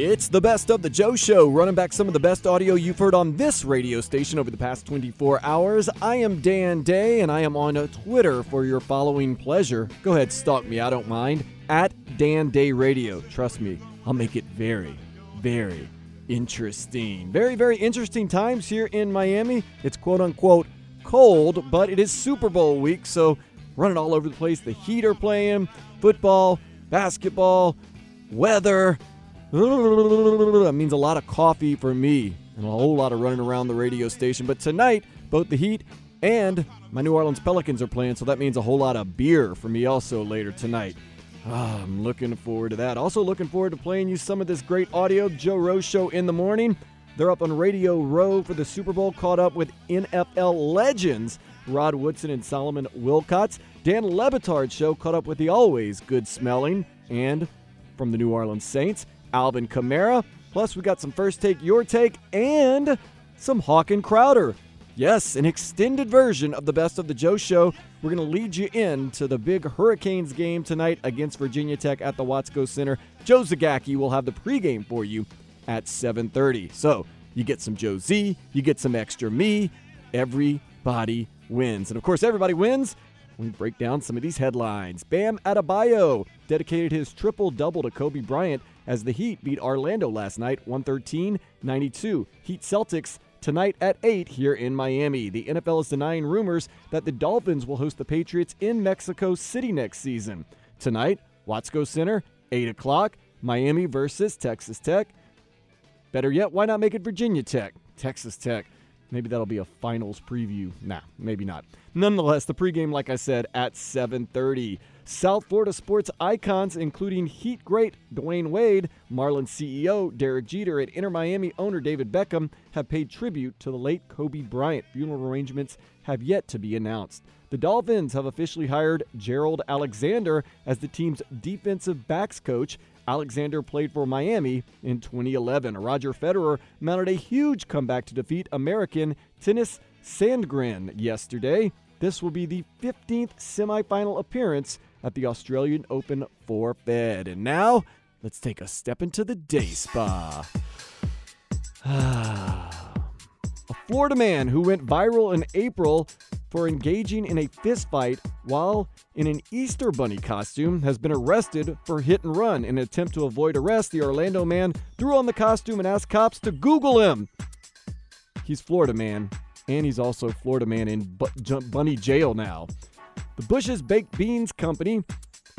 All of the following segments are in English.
It's the best of the Joe Show, running back some of the best audio you've heard on this radio station over the past 24 hours. I am Dan Day, and I am on Twitter for your following pleasure. Go ahead, stalk me, I don't mind. At Dan Day Radio. Trust me, I'll make it very, very interesting. Very, very interesting times here in Miami. It's quote unquote cold, but it is Super Bowl week, so running all over the place. The Heat are playing, football, basketball, weather. That means a lot of coffee for me and a whole lot of running around the radio station. But tonight, both the Heat and my New Orleans Pelicans are playing, so that means a whole lot of beer for me also later tonight. Ah, I'm looking forward to that. Also, looking forward to playing you some of this great audio. Joe Rose Show in the morning. They're up on Radio Row for the Super Bowl, caught up with NFL legends Rod Woodson and Solomon Wilcots. Dan Le Batard Show caught up with the always good smelling and from the New Orleans Saints. Alvin Kamara. Plus, we got some first take, your take, and some Hawk and Crowder. Yes, an extended version of the Best of the Joe Show. We're going to lead you into the big Hurricanes game tonight against Virginia Tech at the Watsco Center. Joe Zagacki will have the pregame for you at 7:30. So you get some Joe Z, you get some extra me. Everybody wins, and of course, everybody wins we break down some of these headlines. Bam Adebayo dedicated his triple double to Kobe Bryant as the Heat beat Orlando last night 113 92. Heat Celtics tonight at 8 here in Miami. The NFL is denying rumors that the Dolphins will host the Patriots in Mexico City next season. Tonight, Watsco Center, 8 o'clock, Miami versus Texas Tech. Better yet, why not make it Virginia Tech? Texas Tech. Maybe that'll be a finals preview. Nah, maybe not. Nonetheless, the pregame, like I said, at 7:30. South Florida sports icons, including Heat great Dwyane Wade, Marlins CEO Derek Jeter, and Inter Miami owner David Beckham, have paid tribute to the late Kobe Bryant. Funeral arrangements have yet to be announced. The Dolphins have officially hired Gerald Alexander as the team's defensive backs coach Alexander played for Miami in 2011. Roger Federer mounted a huge comeback to defeat American Tennys Sandgren yesterday. This will be the 15th semifinal appearance at the Australian Open for Fed. And now, let's take a step into the day spa. a Florida man who went viral in April for engaging in a fistfight while in an Easter Bunny costume has been arrested for hit and run. In an attempt to avoid arrest, the Orlando man threw on the costume and asked cops to Google him. He's Florida man, and he's also Florida man in bu- Bunny jail now. The Bush's Baked Beans Company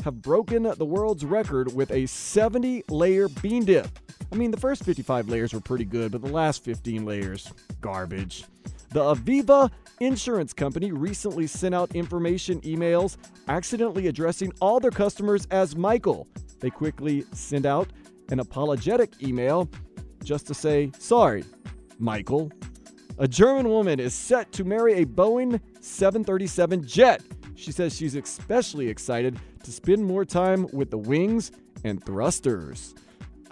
have broken the world's record with a 70 layer bean dip. I mean, the first 55 layers were pretty good, but the last 15 layers, garbage. The Aviva Insurance Company recently sent out information emails accidentally addressing all their customers as Michael. They quickly sent out an apologetic email just to say, sorry, Michael. A German woman is set to marry a Boeing 737 jet. She says she's especially excited to spend more time with the wings and thrusters.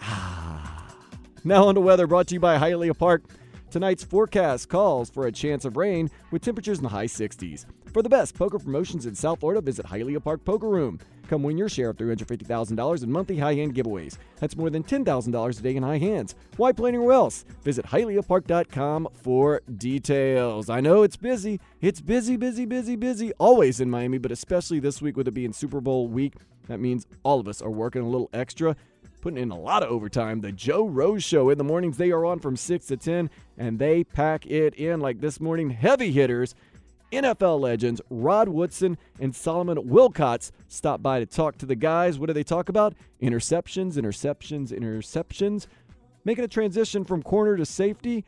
Ah. Now on to weather brought to you by Hialeah Park. Tonight's forecast calls for a chance of rain with temperatures in the high 60s. For the best poker promotions in South Florida, visit Hialeah Park Poker Room. Come win your share of $350,000 in monthly high hand giveaways. That's more than $10,000 a day in high hands. Why play anywhere else? Visit HialeahPark.com for details. I know it's busy. It's busy, busy, busy, busy. Always in Miami, but especially this week with it being Super Bowl week. That means all of us are working a little extra putting in a lot of overtime. The Joe Rose Show in the mornings, they are on from 6 to 10, and they pack it in like this morning. Heavy hitters, NFL legends Rod Woodson and Solomon Wilcots stop by to talk to the guys. What do they talk about? Interceptions, interceptions, interceptions. Making a transition from corner to safety.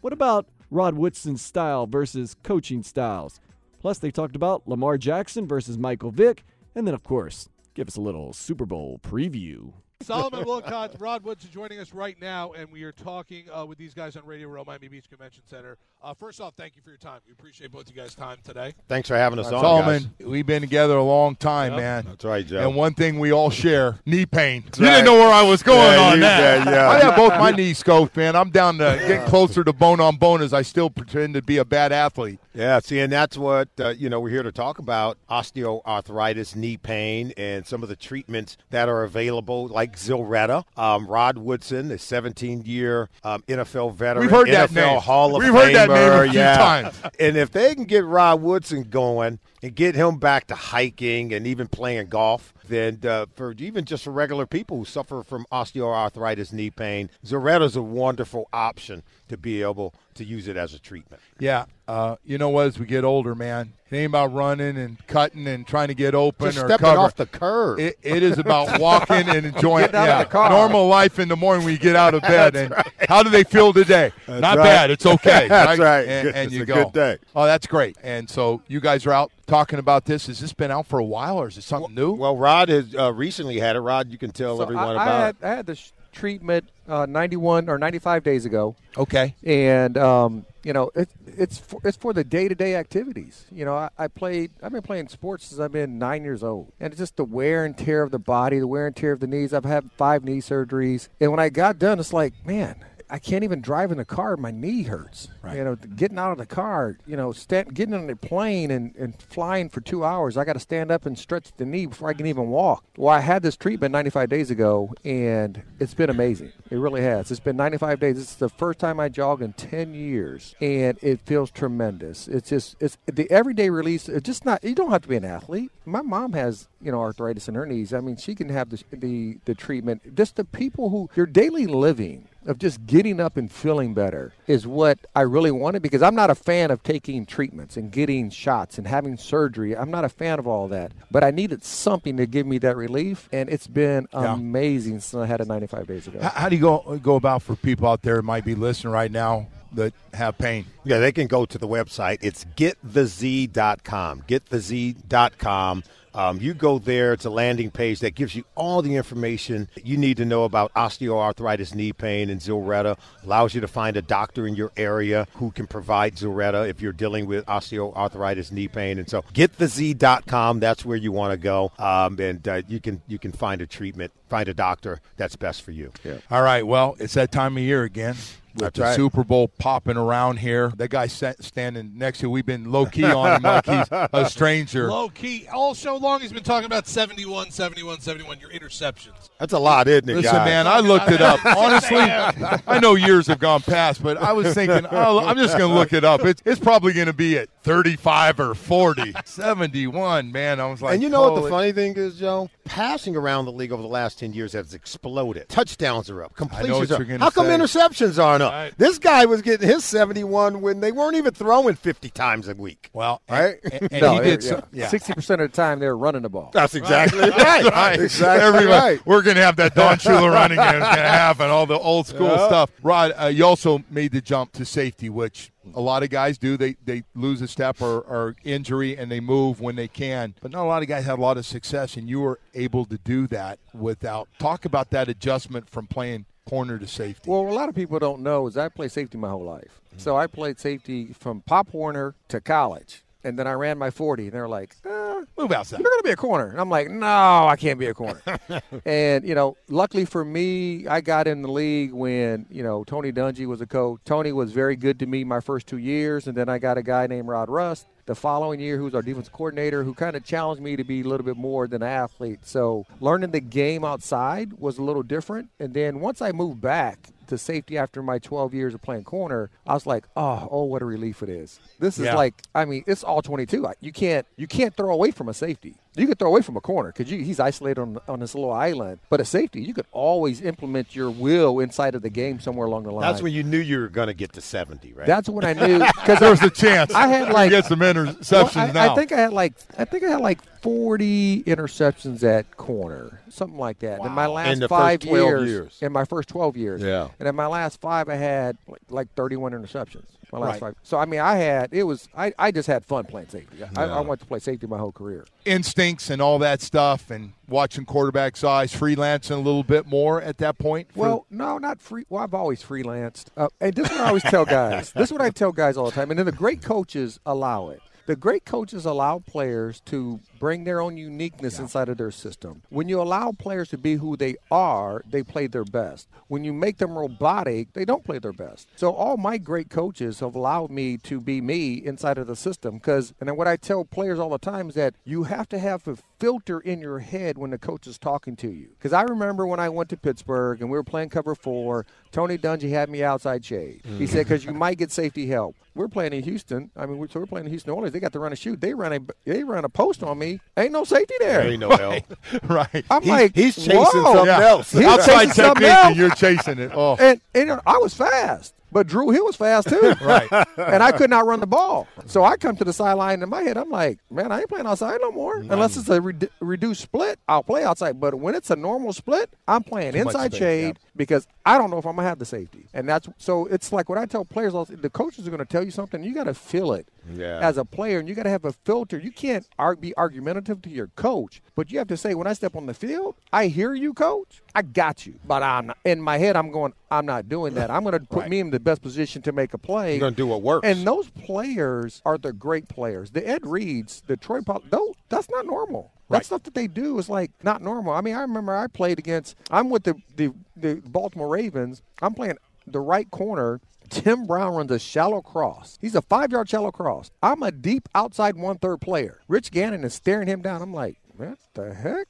What about Rod Woodson's style versus coaching styles? Plus, they talked about Lamar Jackson versus Michael Vick. And then, of course, give us a little Super Bowl preview. Solomon Wilcots, Rod Woods is joining us right now, and we are talking uh, with these guys on Radio Row, Miami Beach Convention Center. Uh, first off, thank you for your time. We appreciate both you guys' time today. Thanks for having us on, Solomon, guys. we've been together a long time, Yep. man. That's right, Joe. And one thing we all share: knee pain. you right. didn't know where I was going Yeah, on you that. did, yeah. I have both my knees scoped, man. I'm down to getting closer to bone on bone as I still pretend to be a bad athlete. Yeah, see, and that's what uh, you know. We're here to talk about osteoarthritis, knee pain, and some of the treatments that are available, like Zilretta. Um, Rod Woodson, a 17-year um, NFL veteran, We've heard that name. Hall of We've Famer. heard that name a few yeah. times. And if they can get Rod Woodson going and get him back to hiking and even playing golf, then uh, for even just for regular people who suffer from osteoarthritis, knee pain, Zilretta's a wonderful option to be able to use it as a treatment. Yeah, uh, you know what? As we get older, man, it ain't about running and cutting and trying to get open Just or stepping cover. off the curb. It, it is about walking and enjoying Getting out of yeah, the normal life in the morning when you get out of bed. and how do they feel today? Not right. bad. It's okay. That's right. And, and It's you a go. good day. Oh, that's great. And so you guys are out talking about this. Has this been out for a while, or is it something new? Well, Rod has uh, recently had it. Rod, you can tell So everyone I, about I had. I had this treatment uh, 91 or 95 days ago, okay. and um, you know it, it's for, it's for the day to day activities. You know, I, I played. I've been playing sports since I've been nine years old, and it's just the wear and tear of the body, the wear and tear of the knees. I've had five knee surgeries, and when I got done, it's like, man. I can't even drive in the car. My knee hurts. Right. You know, getting out of the car, you know, stand, getting on a plane and, and flying for two hours. I got to stand up and stretch the knee before I can even walk. Well, I had this treatment 95 days ago, and it's been amazing. It really has. It's been 95 days. This is the first time I jog in 10 years, and it feels tremendous. It's just it's the everyday release. It's just not. You don't have to be an athlete. My mom has you know arthritis in her knees. I mean, she can have the the, the treatment. Just the people who your daily living of just getting up and feeling better is what I really wanted because I'm not a fan of taking treatments and getting shots and having surgery. I'm not a fan of all that. But I needed something to give me that relief, and it's been Yeah. amazing since I had it 95 days ago. How, how do you go go about for people out there that might be listening right now that have pain? Yeah, they can go to the website. It's getthez.com. Getthez.com. Um, you go there. It's a landing page that gives you all the information you need to know about osteoarthritis, knee pain, and Zilretta. Allows you to find a doctor in your area who can provide Zilretta if you're dealing with osteoarthritis, knee pain. And so, getthez.com. That's where you want to go, um, and uh, you can you can find a treatment, find a doctor that's best for you. Yeah. All right. Well, it's that time of year again. With That's the right. Super Bowl popping around here. That guy sat, standing next to, we've been low key on him like he's a stranger. Low key, all show long, he's been talking about 71, 71, 71, your interceptions. That's a lot, isn't it, Listen, guys? man, I looked it up. Honestly, I know years have gone past, but I was thinking, oh, I'm just going to look it up. It's, it's probably going to be at 35 or 40. 71, man. I was like, and you know what the funny thing is, Joe? Passing around the league over the last 10 years has exploded. Touchdowns are up. Completions what are you're up. gonna How come say. interceptions aren't up? Right. This guy was getting his 71 when they weren't even throwing 50 times a week. Well, Right? and, and no, he did yeah. yeah. 60% of the time they were running the ball. That's exactly right. right. Exactly Everybody- right. We're going to have that Don Shula running game. It's going to happen. All the old school Yeah. stuff. Rod, uh, you also made the jump to safety, which a lot of guys do. They they lose a step or, or injury and they move when they can. But not a lot of guys had a lot of success, and you were able to do that without. Talk about that adjustment from playing corner to safety. Well, a lot of people don't know is I played safety my whole life. So I played safety from Pop Warner to college. And then I ran my 40, and they're like, uh, Move outside. you're going to be a corner. And I'm like, no, I can't be a corner. and, you know, luckily for me, I got in the league when, you know, Tony Dungy was a coach. Tony was very good to me my first two years. And then I got a guy named Rod Rust the following year who's our defense coordinator who kind of challenged me to be a little bit more than an athlete. So learning the game outside was a little different. And then once I moved back, to safety after my 12 years of playing corner, I was like, oh, oh, what a relief it is. This is Yeah. like, I mean, it's all 22. You can't, you can't throw away from a safety. You could throw away from a corner because he's isolated on, on this little island. But a safety, you could always implement your will inside of the game somewhere along the line. That's when you knew you were going to get to 70, right? That's when I knew because There was a chance. I had like get some interceptions well, I, now. I think I had like I think I had like 40 interceptions at corner, something like that. In my last In the five first 12 years, years. in my first 12 years, Yeah. And in my last five, I had like, like 31 interceptions. My last Right. five. So I mean, I had it was I, I just had fun playing safety. I, I wanted to play safety my whole career. Instincts and all that stuff, and watching quarterbacks' eyes, freelancing a little bit more at that point. Well, no, not free. Well, I've always freelanced. Uh, and this is what I always tell guys. This is what I tell guys all the time. And then the great coaches allow it. The great coaches allow players to bring their own uniqueness inside of their system. When you allow players to be who they are, they play their best. When you make them robotic, they don't play their best. So all my great coaches have allowed me to be me inside of the system. Because, and then what I tell players all the time is that you have to have a filter in your head when the coach is talking to you. Because I remember when I went to Pittsburgh and we were playing cover four, Tony Dungy had me outside shade. He mm. said, because you might get safety help. We're playing in Houston. I mean, we're, so we're playing in Houston, Orleans. They got to run a shoot. They run a they run a post on me. Ain't no safety there. There ain't no help. right. I'm He's- like, he's chasing whoa. something else. He's Outside chasing something else. and you're chasing it. Oh, And, and I was fast, but Drew Hill was fast too. right. and I could not run the ball. So I come to the sideline in my head. I'm like, man, I ain't playing outside no more. Mm-hmm. Unless it's a redu- reduced split, I'll play outside. But when it's a normal split, I'm playing Too inside space, shade because I don't know if I'm gonna have the safety. And that's so it's like what I tell players. all the coaches are gonna tell you something. You got to feel it Yeah. as a player, and you got to have a filter. You can't be argumentative to your coach, but you have to say, when I step on the field, I hear you, coach. I got you, but I'm not, in my head. I'm going. I'm not doing that. I'm going to put Right. me in the best position to make a play. You're gonna do what works. And those players are the great players. The Ed Reeds, the Troy Paul, no, that's not normal. That Right. stuff that they do is like not normal. I mean, I remember I played against. I'm with the the, the Baltimore Ravens. I'm playing the right corner. Tim Brown runs a shallow cross. He's a five yard shallow cross. I'm a deep outside one third player. Rich Gannon is staring him down. I'm like, what the heck?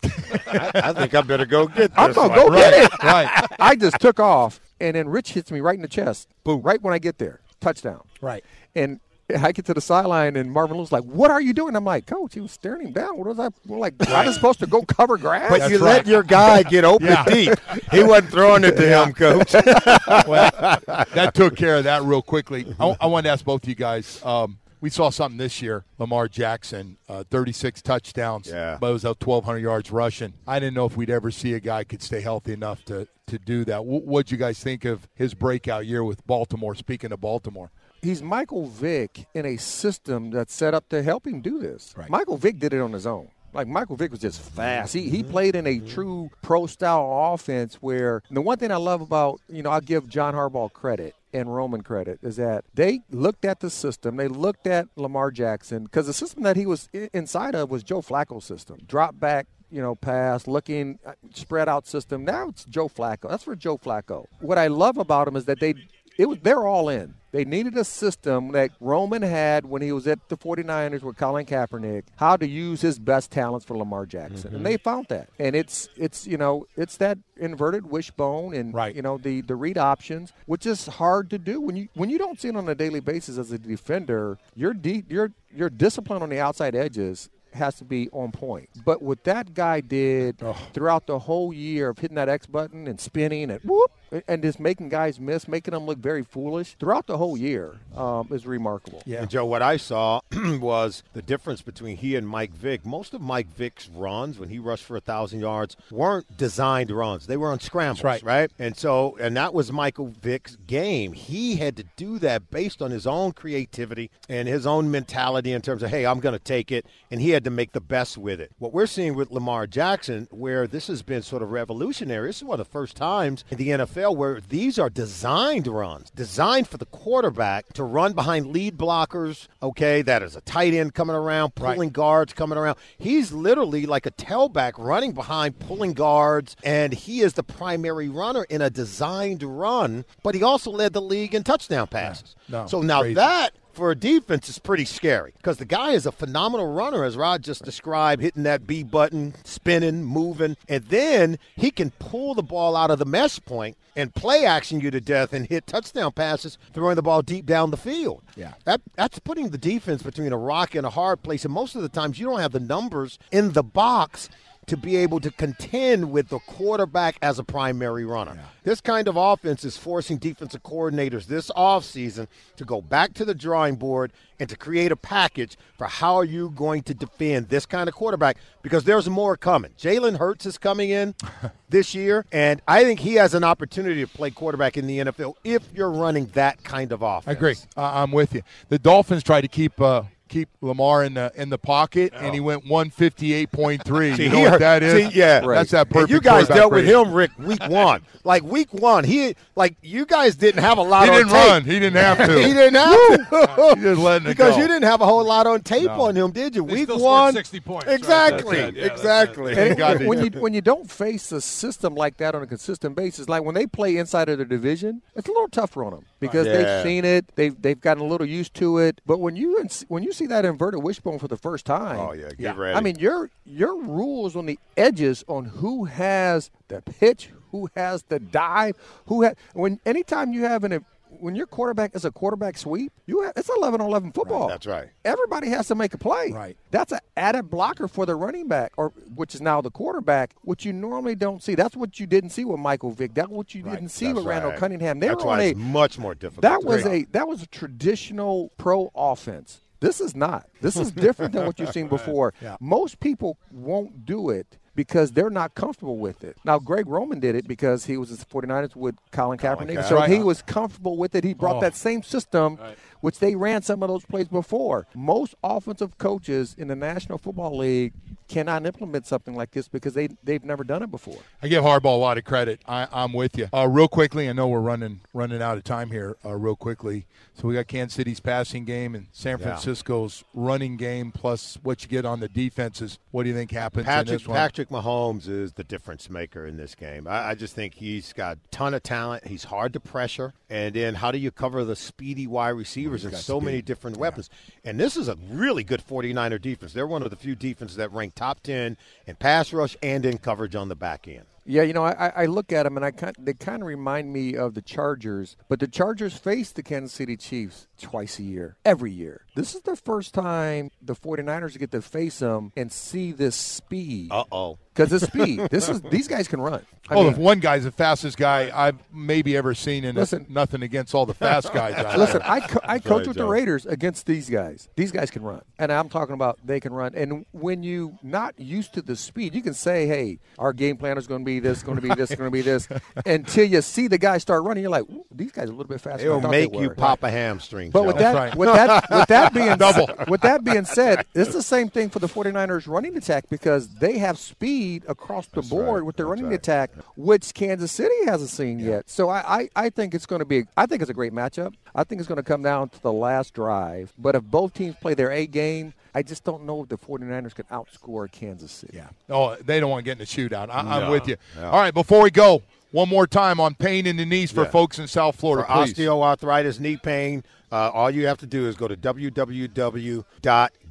I, I think I better go get this. I'm gonna one. go get it. right. I just took off, and then Rich hits me right in the chest. Boom! Right when I get there, touchdown. Right. And I get to the sideline, and Marvin Lewis's like, "What are you doing?" I'm like, "Coach, he was staring him down. What was I? We're like, I was supposed to go cover grass." But you let your guy get open Yeah. deep. He wasn't throwing it to him, coach. well, that took care of that real quickly. I, I wanted to ask both of you guys. Um, we saw something this year. Lamar Jackson, uh, 36 touchdowns, Yeah. but it was out 1,200 yards rushing. I didn't know if we'd ever see a guy could stay healthy enough to to do that. What what'd you guys think of his breakout year with Baltimore? Speaking of Baltimore, He's Michael Vick in a system that's set up to help him do this. Right. Michael Vick did it on his own. Like Michael Vick was just fast. He he played in a true pro style offense where the one thing I love about, you know, I'll give John Harbaugh credit and Roman credit is that they looked at the system. They looked at Lamar Jackson because the system that he was inside of was Joe Flacco's system. Drop back, you know, pass, looking uh, spread out system. Now it's Joe Flacco. That's for Joe Flacco. What I love about him is that they it was they're all in. They needed a system that Roman had when he was at the 49ers with Colin Kaepernick, how to use his best talents for Lamar Jackson. And they mm-hmm. found that. And it's it's you know, it's that inverted wishbone and Right. you know, the the read options, which is hard to do when you when you don't see it on a daily basis as a defender, your de- your your discipline on the outside edges has to be on point. But what that guy did throughout the whole year of hitting that X button and spinning and whoop and just making guys miss, making them look very foolish throughout the whole year um, is remarkable. And Joe, what I saw was the difference between he and Mike Vick. Most of Mike Vick's runs when he rushed for a thousand yards weren't designed runs; they were on scrambles, right. right? And so, and that was Michael Vick's game. He had to do that based on his own creativity and his own mentality in terms of, hey, I'm going to take it, and he had to make the best with it. What we're seeing with Lamar Jackson, where this has been sort of revolutionary, this is one of the first times in the NFL where these are designed runs, designed for the quarterback to run behind lead blockers. Okay, that is a tight end coming around, pulling guards coming around. He's literally like a tailback running behind, pulling guards, and he is the primary runner in a designed run. But he also led the league in touchdown passes. No, so now crazy. that for a defense is pretty scary because the guy is a phenomenal runner, as Rod just described, hitting that B button, spinning, moving, and then he can pull the ball out of the mesh point and play action you to death and hit touchdown passes, throwing the ball deep down the field. Yeah. that that's putting the defense between a rock and a hard place, and most of the times you don't have the numbers in the box to be able to contend with the quarterback as a primary runner. This kind of offense is forcing defensive coordinators this offseason to go back to the drawing board and to create a package for how are you going to defend this kind of quarterback because there's more coming. Jalen Hurts is coming in this year, and I think he has an opportunity to play quarterback in the NFL if you're running that kind of offense. I agree. I I'm with you. The Dolphins tried to keep uh, keep Lamar in the in the pocket, and he oh. went one fifty eight point three. See, You know what hurt- that is? see, yeah, that's that And perfect. you guys dealt with him, Rick, week one. like week one, he like you guys didn't have a lot He on didn't tape. run. He didn't have to. he didn't have to. He just letting it because go. you didn't have a whole lot on tape No. on him, did you? They week still scored one, 60 points, exactly, That's it. Yeah, exactly. it. Thank God when you when you don't face a system like that on a consistent basis, like when they play inside of their division, it's a little tougher on them because Yeah. they've seen it, they've they've gotten a little used to it. But when you when you see that inverted wishbone for the first time, Oh yeah, get ready. I mean your your rules on the edges on who has the pitch, who has the dive, who has when anytime you have an when your quarterback is a quarterback sweep, you have, it's 11-11 football. that's right. Everybody has to make a play. Right. That's an added blocker for the running back, or which is now the quarterback, which you normally don't see. That's what you didn't see with Michael Vick. That's what you didn't see with Randall. Cunningham. They That's were why on a much more difficult. that was a that was a traditional pro offense. This is not. This is different than what you've seen before. Yeah. Most people won't do it because they're not comfortable with it. Now, Greg Roman did it because he was the 49ers with Colin Kaepernick. Kaepernick. So Right. he was comfortable with it. He brought that oh. same system, which they ran some of those plays before. Most offensive coaches in the National Football League cannot implement something like this because they, they've never done it before. I give Harbaugh a lot of credit. I, I'm with you. Uh, real quickly, I know we're running running out of time here. Uh, real quickly, so we got Kansas City's passing game and San Yeah. Francisco's running game, plus what you get on the defenses. What do you think happens in Patrick this one? Patrick Mahomes is the difference maker in this game. I, I just think he's got a ton of talent. He's hard to pressure, and then how do you cover the speedy wide receivers and got so many speed. different weapons? And this is a really good 49er defense. They're one of the few defenses that rank top 10 in pass rush and in coverage on the back end. Yeah, you know, I, I- I look at them and I kind, they kind of remind me of the Chargers, but the Chargers face the Kansas City Chiefs twice a year, every year. This is the first time the 49ers get to face them and see this speed. Uh oh. Because it's speed. this is these guys can run. I oh, mean, the one guy's the fastest guy I've maybe ever seen, and Listen. nothing against all the fast guys. out Listen. I, co- I coach right, with the Raiders against these guys. These guys can run, and I'm talking about they can run. And when you not used to the speed, you can say, "Hey, our game plan is going to be this, going to be this, going to be this," until you see the guy start running. You're like, "These guys are a little bit faster." than I It'll thought make they you were." pop a hamstring. But Joe. with that, right. with that, with that being double, with that being said, it's the same thing for the 49ers running attack because they have speed across the board right. with their That's running right. attack, which Kansas City hasn't seen yet. So I, I, I think it's going to be, I think it's a great matchup. I think it's going to come down to the last drive. But if both teams play their A game, I just don't know if the 49ers can outscore Kansas City. Yeah. Oh, they don't want to get in a shootout. I, I'm No, with you. no. All right, before we go, one more time on pain in the knees for Yeah. folks in South For Florida, please. osteoarthritis, knee pain, uh, all you have to do is go to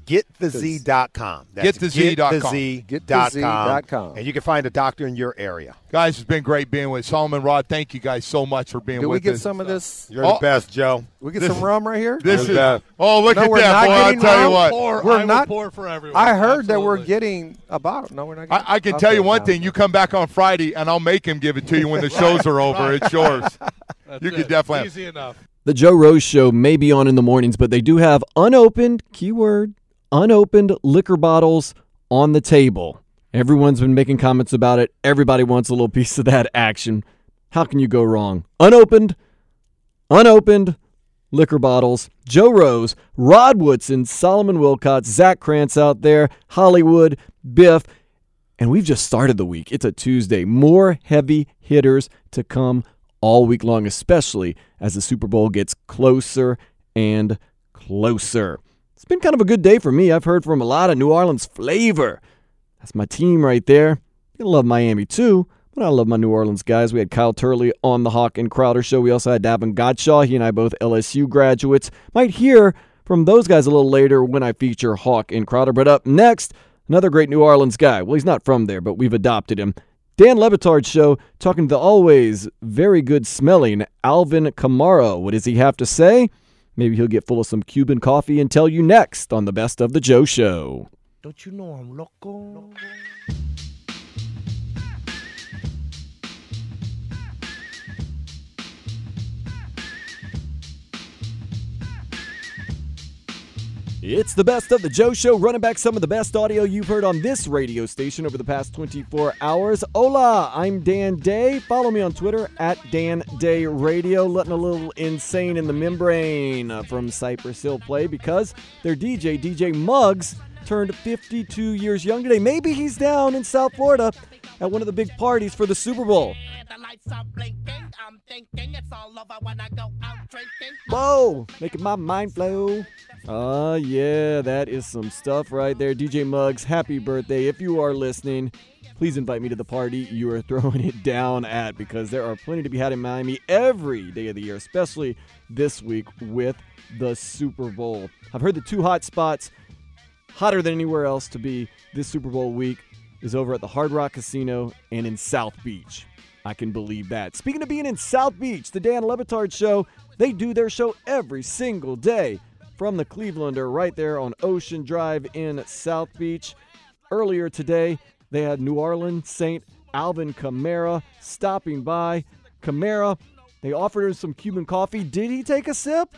www.getthez.com. That's GetTheZ.com. getthez.com. And you can find a doctor in your area. Guys, it's been great being with Solomon Rod. Thank you guys so much for being Do with we get us. some of this? You're Oh. the best, Joe. We get This- some rum right here. This is that. oh look No, at we're that not boy! I'll getting tell you what. Pour, We're I not- will pour for everyone. I heard that we're getting a bottle. No, we're not. Getting, I, I can tell you one no. thing: you come back on Friday, and I'll make him give it to you when the shows are over. It's yours. That's You it. could definitely have- Easy enough. The Joe Rose Show may be on in the mornings, but they do have unopened, keyword, unopened liquor bottles on the table. Everyone's been making comments about it. Everybody wants a little piece of that action. How can you go wrong? Unopened, unopened liquor bottles. Joe Rose, Rod Woodson, Solomon Wilcots, Zach Krantz out there, Hollywood, Biff. And we've just started the week. It's a Tuesday. More heavy hitters to come all week long, especially as the Super Bowl gets closer and closer. It's been kind of a good day for me. I've heard from a lot of New Orleans flavor. That's my team right there. I love Miami too, but I love my New Orleans guys. We had Kyle Turley on the Hawk and Crowder show. We also had Davon Godchaux. He and I both LSU graduates. Might hear from those guys a little later when I feature Hawk and Crowder. But up next, another great New Orleans guy. Well, he's not from there, but we've adopted him. Dan Le Batard's show, talking to the always very good smelling Alvin Kamara. What does he have to say? Maybe he'll get full of some Cuban coffee and tell you next on the Best of the Joe Show. Don't you know I'm loco? It's the best of the Joe Show, running back some of the best audio you've heard on this radio station over the past 24 hours. Hola, I'm Dan Day. Follow me on Twitter at Dan Day Radio. Letting a little insane in the membrane uh, from Cypress Hill play because their DJ, DJ Muggs, turned 52 years young today. Maybe he's down in South Florida at one of the big parties for the Super Bowl. Whoa, making my mind flow. Uh, yeah, that is some stuff right there. DJ Muggs, happy birthday. If you are listening, please invite me to the party you are throwing it down at because there are plenty to be had in Miami every day of the year, especially this week with the Super Bowl. I've heard the two hot spots, hotter than anywhere else to be this Super Bowl week, is over at the Hard Rock Casino and in South Beach. I can believe that. Speaking of being in South Beach, the Dan Le Batard Show, they do their show every single day from the Clevelander right there on Ocean Drive in South Beach. Earlier today, they had New Orleans Saint Alvin Kamara stopping by. Kamara, they offered him some Cuban coffee. Did he take a sip?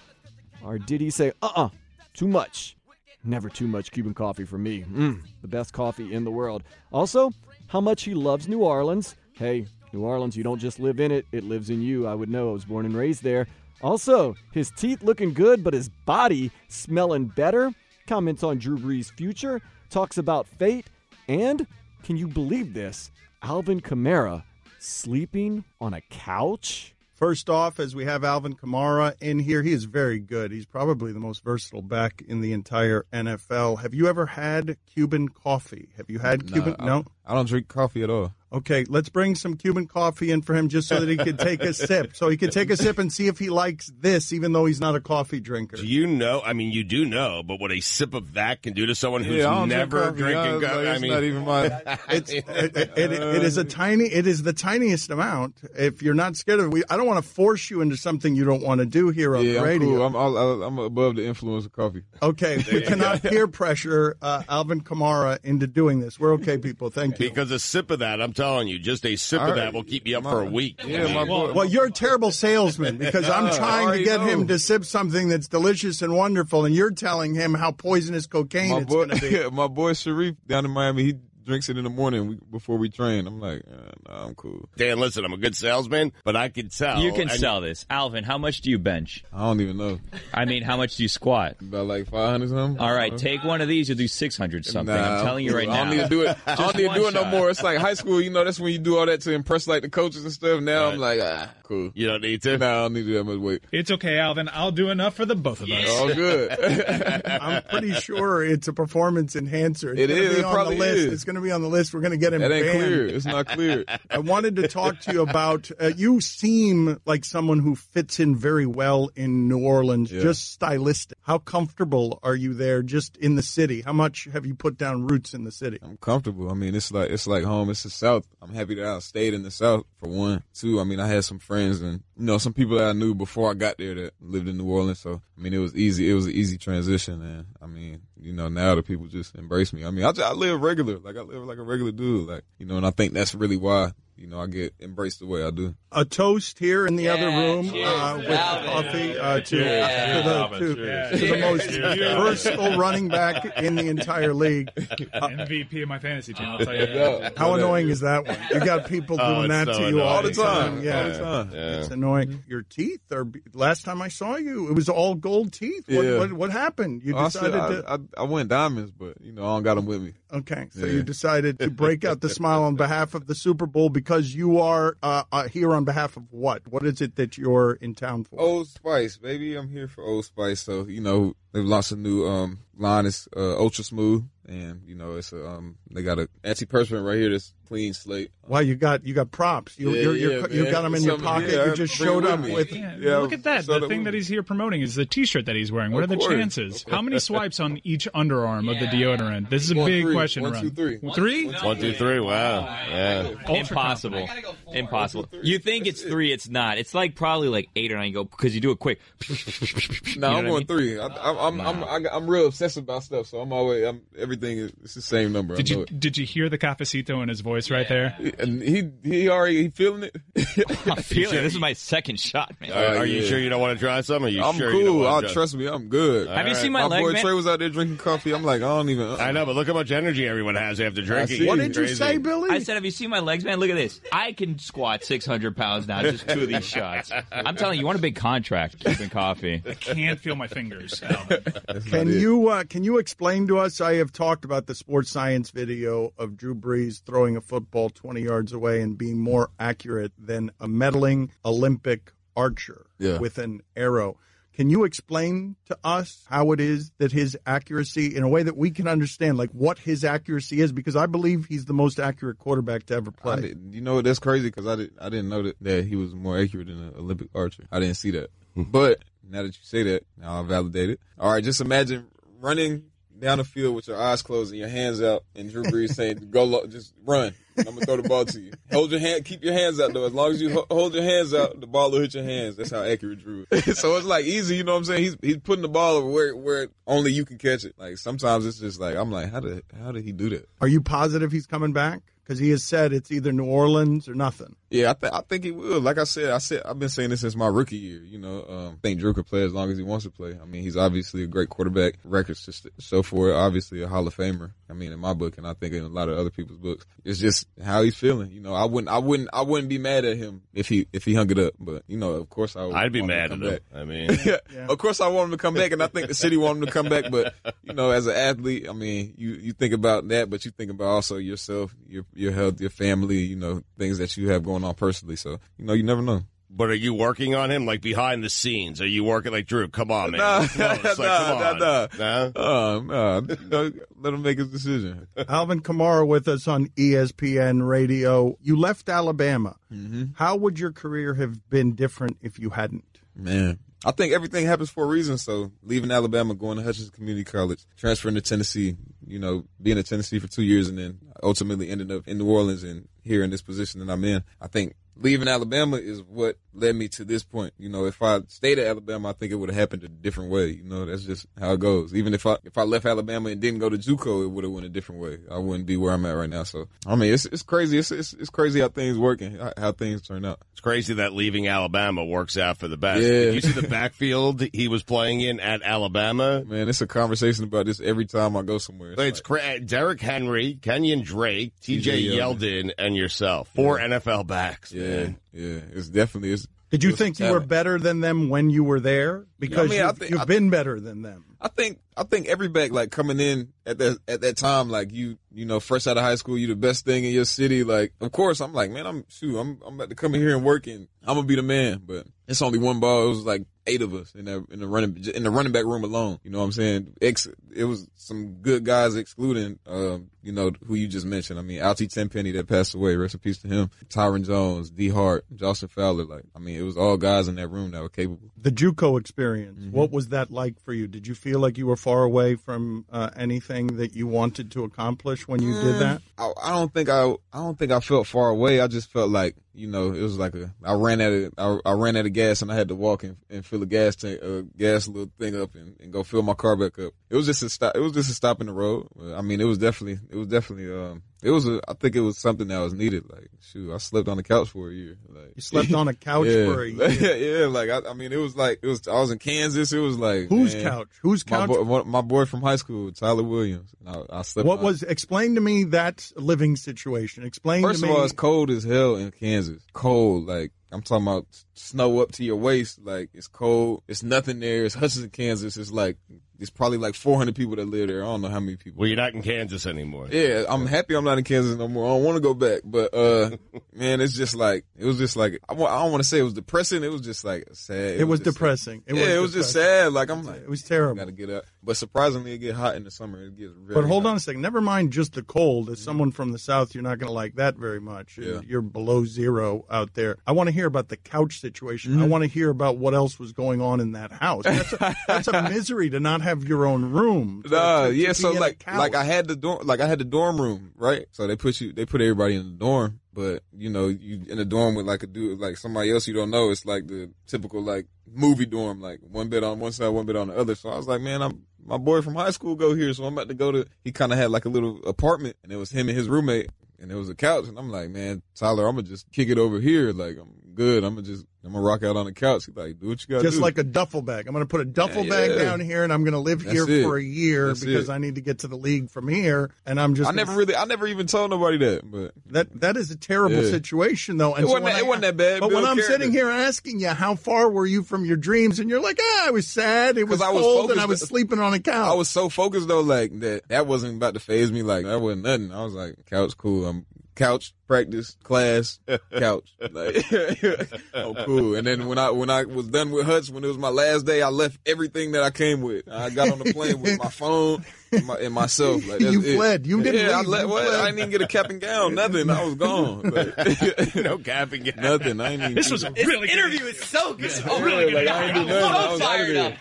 Or did he say, uh uh-uh, uh, too much? Never too much Cuban coffee for me. Mm, the best coffee in the world. Also, how much he loves New Orleans. Hey, New Orleans, you don't just live in it, it lives in you. I would know. I was born and raised there. Also, his teeth looking good, but his body smelling better. Comments on Drew Brees' future, talks about fate, and can you believe this? Alvin Kamara sleeping on a couch? First off, as we have Alvin Kamara in here, he is very good. He's probably the most versatile back in the entire NFL. Have you ever had Cuban coffee? Have you had Cuban? I, no. I don't drink coffee at all. Okay, let's bring some Cuban coffee in for him just so that he could take a sip. So he could take a sip and see if he likes this, even though he's not a coffee drinker. Do you know? I mean, you do know, but what a sip of that can do to someone who's yeah, never drink drinking coffee. coffee. I, I mean, not even my. it's, it, it, it, it is a tiny. It is the tiniest amount. If you're not scared of it, we, I don't want to force you into something you don't want to do here on yeah, the I'm radio. Cool. I'm, I'll, I'm above the influence of coffee. Okay, we cannot peer pressure uh, Alvin Kamara into doing this. We're okay, people. Thank you. Because a sip of that, I'm telling you, just a sip All of that right. will keep you up My- for a week. Yeah, my boy. Well, you're a terrible salesman because I'm trying to already get him to sip something that's delicious and wonderful, and you're telling him how poisonous cocaine my it's going to be. my boy Sharif down in Miami, he drinks it in the morning before we train. I'm like, uh, nah, I'm cool. Dan, listen, I'm a good salesman, but I can tell. You can and- sell this. Alvin, how much do you bench? I don't even know. I mean, how much do you squat? About like 500 something. All right, take one of these, you'll do 600 something. Nah, I'm telling you right I now. don't need to do it. I don't need to do it no more. It's like high school. You know, that's when you do all that to impress like the coaches and stuff. Now I'm like, ah, cool. You don't need to. Nah, I don't need to do that much weight. It's okay, Alvin. I'll do enough for the both of us. All good. I'm pretty sure it's a performance enhancer. It's It gonna It on probably the list. is. It's going to be on the list. We're going to get him that ain't banned. clear. It's not clear. I wanted to talk to you about. Uh, you seem like someone who fits in very well in New Orleans, Yeah. just stylistic. How comfortable are you there, just in the city? How much have you put down roots in the city? I'm comfortable. I mean, it's like it's like home. It's the South. I'm happy that I stayed in the South for one. Two, I mean, I had some friends and you know some people that I knew before I got there that lived in New Orleans. So I mean, it was easy. It was an easy transition, and I mean, you know, now the people just embrace me. I mean, I, just, I live regular, like I live like a regular dude, like you know, and I think that's really why you know I get embraced the way I do. A toast here in the other room uh, with coffee uh, to, to, the, to, to the most versatile running back in the entire league. MVP of my fantasy team. I'll tell you. that. How annoying is that one? You got people Oh, doing it's that so to you all, All the time. Yeah. All the time. It's annoying. Your teeth are. Last time I saw you, it was all gold teeth. What, Yeah. what, what happened? You Oh, I, decided said, to. I, I, I went diamonds, but you know, I don't got them with me. Okay, so Yeah. you decided to break out the smile on behalf of the Super Bowl because you are uh, uh, here on behalf of what? What is it that you're in town for? Old Spice, baby. I'm here for Old Spice. So you know they've launched a new um line. It's uh, ultra smooth, and you know it's a um they got a antiperspirant right here that's clean slate. Wow, you got you got props. You Yeah, you're, you're, yeah, you got them in your pocket. yeah, you just showed up me. with. Yeah, Yeah, look at that. so The thing that he's here promoting is the T-shirt that he's wearing. What Of are the course. chances? How many swipes on each underarm of the deodorant? This is a One, big three. question. One, three. Three? One, two, three. Wow. Yeah. Ultra Impossible. Impossible. You think it's three? It's not. It's like probably like eight or nine. You go because you do it quick. No, I'm what on three. I, I, I'm, I'm, I'm, I'm real obsessed about stuff, so I'm always, I'm everything is the same number. Did you did you hear the cafecito in his voice right there? And he, he already he feeling it. I'm feeling it. This is my second shot, man. Are, are you yeah. sure you don't want to try some? Are you I'm sure you don't cool. wanna I'll trust me. I'm good. Have you seen my My leg, boy man? Trey was out there drinking coffee. I'm like, I don't even. I know, but look how much energy everyone has after drinking. What did you say, Billy? I said, have you seen my legs, man? Look at this. I can squat 600 pounds now, just two of these shots. I'm telling you, you want a big contract, keeping coffee. I can't feel my fingers. Can you uh, can you explain to us? I have talked about the sports science video of Drew Brees throwing a football 20 yards away and being more accurate than a medaling Olympic archer Yeah. with an arrow. Can you explain to us how it is that his accuracy, in a way that we can understand, like what his accuracy is? Because I believe he's the most accurate quarterback to ever I play. did, you know? That's crazy because I did. I didn't know that, that he was more accurate than an Olympic archer. I didn't see that. Hmm. but now that you say that, now I validate it. All right, just imagine running down the field with your eyes closed and your hands out, and Drew Brees saying, "Go, lo- just run." I'm gonna throw the ball to you. Hold your hand. Keep your hands out though. As long as you ho- hold your hands out, the ball will hit your hands. That's how accurate Drew is. so it's like easy. You know what I'm saying? He's he's putting the ball over where where only you can catch it. Like sometimes it's just like I'm like, how did how did he do that? Are you positive he's coming back? Because he has said it's either New Orleans or nothing. Yeah, I, th- I think he will. Like I said, I said I've been saying this since my rookie year. You know, um, I think Drew could play as long as he wants to play. I mean, he's obviously a great quarterback, records to st- show for it. Obviously, a Hall of Famer. I mean, in my book, and I think in a lot of other people's books, it's just how he's feeling. You know, I wouldn't, I wouldn't, I wouldn't be mad at him if he if he hung it up. But you know, of course, I would I'd be mad at him. back. I mean, yeah. Of course, I want him to come back, and I think the city want him to come back. But you know, as an athlete, I mean, you you think about that, but you think about also yourself, your your health, your family, you know, things that you have going on personally. So you know, you never know. but are you working on him like behind the scenes? Are you working like Drew? Come on, man. Nah, Close. Like, nah, come nah, on. Nah? No, no, let him make his decision. Alvin Kamara with us on ESPN Radio. You left Alabama. Mm-hmm. How would your career have been different if you hadn't? Man, I think everything happens for a reason. So leaving Alabama, going to Hutchinson Community College, transferring to Tennessee, you know, being in Tennessee for two years, and then ultimately ending up in New Orleans and here in this position that I'm in. I think leaving Alabama is what led me to this point. You know, if I stayed at Alabama, I think it would have happened a different way. You know, that's just how it goes. Even if I if I left Alabama and didn't go to JUCO, it would have went a different way. I wouldn't be where I'm at right now. So I mean, it's it's crazy. It's it's, it's crazy how things work and how, how things turn out. It's crazy that leaving Alabama works out for the best. Yeah. Did you see the backfield he was playing in at Alabama? Man, it's a conversation about this every time I go somewhere. It's It's cra- Derrick Henry, Kenyan Drake, TJ Yeldon, and yourself. Four NFL backs. Yeah, man. yeah, it's definitely. It's, Did you it's think you were better than them when you were there? Because mean, I you've, think- you've I- been better than them. I think I think every back like coming in at that at that time, like you you know, fresh out of high school, you the best thing in your city. Like, of course, I'm like, man, I'm shoot, I'm I'm about to come in here and work, and I'm gonna be the man. But it's only one ball. It was like eight of us in that in the running in the running back room alone. You know what I'm saying? Ex, it was some good guys, excluding um, you know who you just mentioned. I mean, Altee Tenpenny that passed away. Rest in peace to him. Tyren Jones, Dee Hart, Jalston Fowler. Like, I mean, it was all guys in that room that were capable. The JUCO experience. Mm-hmm. What was that like for you? Did you feel like you were far away from uh, anything that you wanted to accomplish when you Mm. did that? I, I don't think I I don't think I felt far away. I just felt like you know it was like a I ran out of I, I ran out of gas and I had to walk and, and fill a gas tank uh, gas little thing up and, and go fill my car back up. It was just a stop. It was just a stop in the road. I mean, it was definitely it was definitely um it was a I think it was something that was needed. Like shoot, I slept on the couch for a year. Like You slept on a couch yeah. for a year. yeah, like I, I mean, it was like it was. I was in Kansas. It was like Whose man, couch? Whose My couch? boy, one- my boy from high school, Tyler Williams. And I, I slept. What on- was? Explain to me that living situation. Explain First of me. all, it's cold as hell in Kansas. Cold, like I'm talking about snow up to your waist. Like it's cold. It's nothing there. It's Hutchinson, Kansas. It's like it's probably like 400 people that live there. I don't know how many people. Well, you're not in Kansas anymore. Yeah, I'm happy I'm not in Kansas no more. I don't want to go back, but uh, man, it's just like it was just like I, I don't want to say it was depressing. It was just like sad. it was just- depressing. It yeah, was it was just sad. Like I'm like, It was terrible. Got to get up. But surprisingly, it get hot in the summer. It gets very. But hold hot. on a second. Never mind just the cold. As someone from the South, you're not going to like that very much. Yeah. You're below zero out there. I want to hear about the couch situation. Mm-hmm. I want to hear about what else was going on in that house. That's a, that's a misery to not have your own room. to- Nah, to- yeah. So like, like I had the dorm, like I had the dorm room, right? So they put you, they put everybody in the dorm, but you know, you in a dorm with like a dude, like somebody else you don't know. It's like the typical like movie dorm, like one bed on one side, one bed on the other. So I was like, man, I'm my boy from high school go here, so I'm about to go to. He kind of had like a little apartment, and it was him and his roommate, and it was a couch, and I'm like, man, Tyler, I'm gonna just kick it over here. Like I'm good. I'm gonna just I'm gonna rock out on the couch. He's like, do what you gotta Just do. like a duffel bag. I'm to put a duffel Yeah, bag yeah. down here, and I'm to live That's here it. for a year That's because it. I need to get to the league from here. And I'm just I never really, I never even told nobody that, but that that is a terrible Yeah. situation, though. And It so wasn't that- I- it wasn't that bad. But when I'm sitting here asking you how far were you from your dreams, and you're like, ah, I was sad, it was I was cold, and I was sleeping on a couch. I was so focused though, like that that wasn't about to phase me. Like that wasn't nothing. I was like, couch, cool. I'm couch, practice, class, couch. Like, oh, cool. And then when I when I was done with Hutch, when it was my last day, I left everything that I came with. I got on the plane with my phone and, my, and myself. Like, that's You it. fled. You didn't Yeah, I, let, You what? fled. I didn't even get a cap and gown. Nothing. I was gone. Like, no cap and gown. Nothing. I ain't even. This was a really good interview is so good. Oh, really good. Like, I ain't do nothing. I was out of there.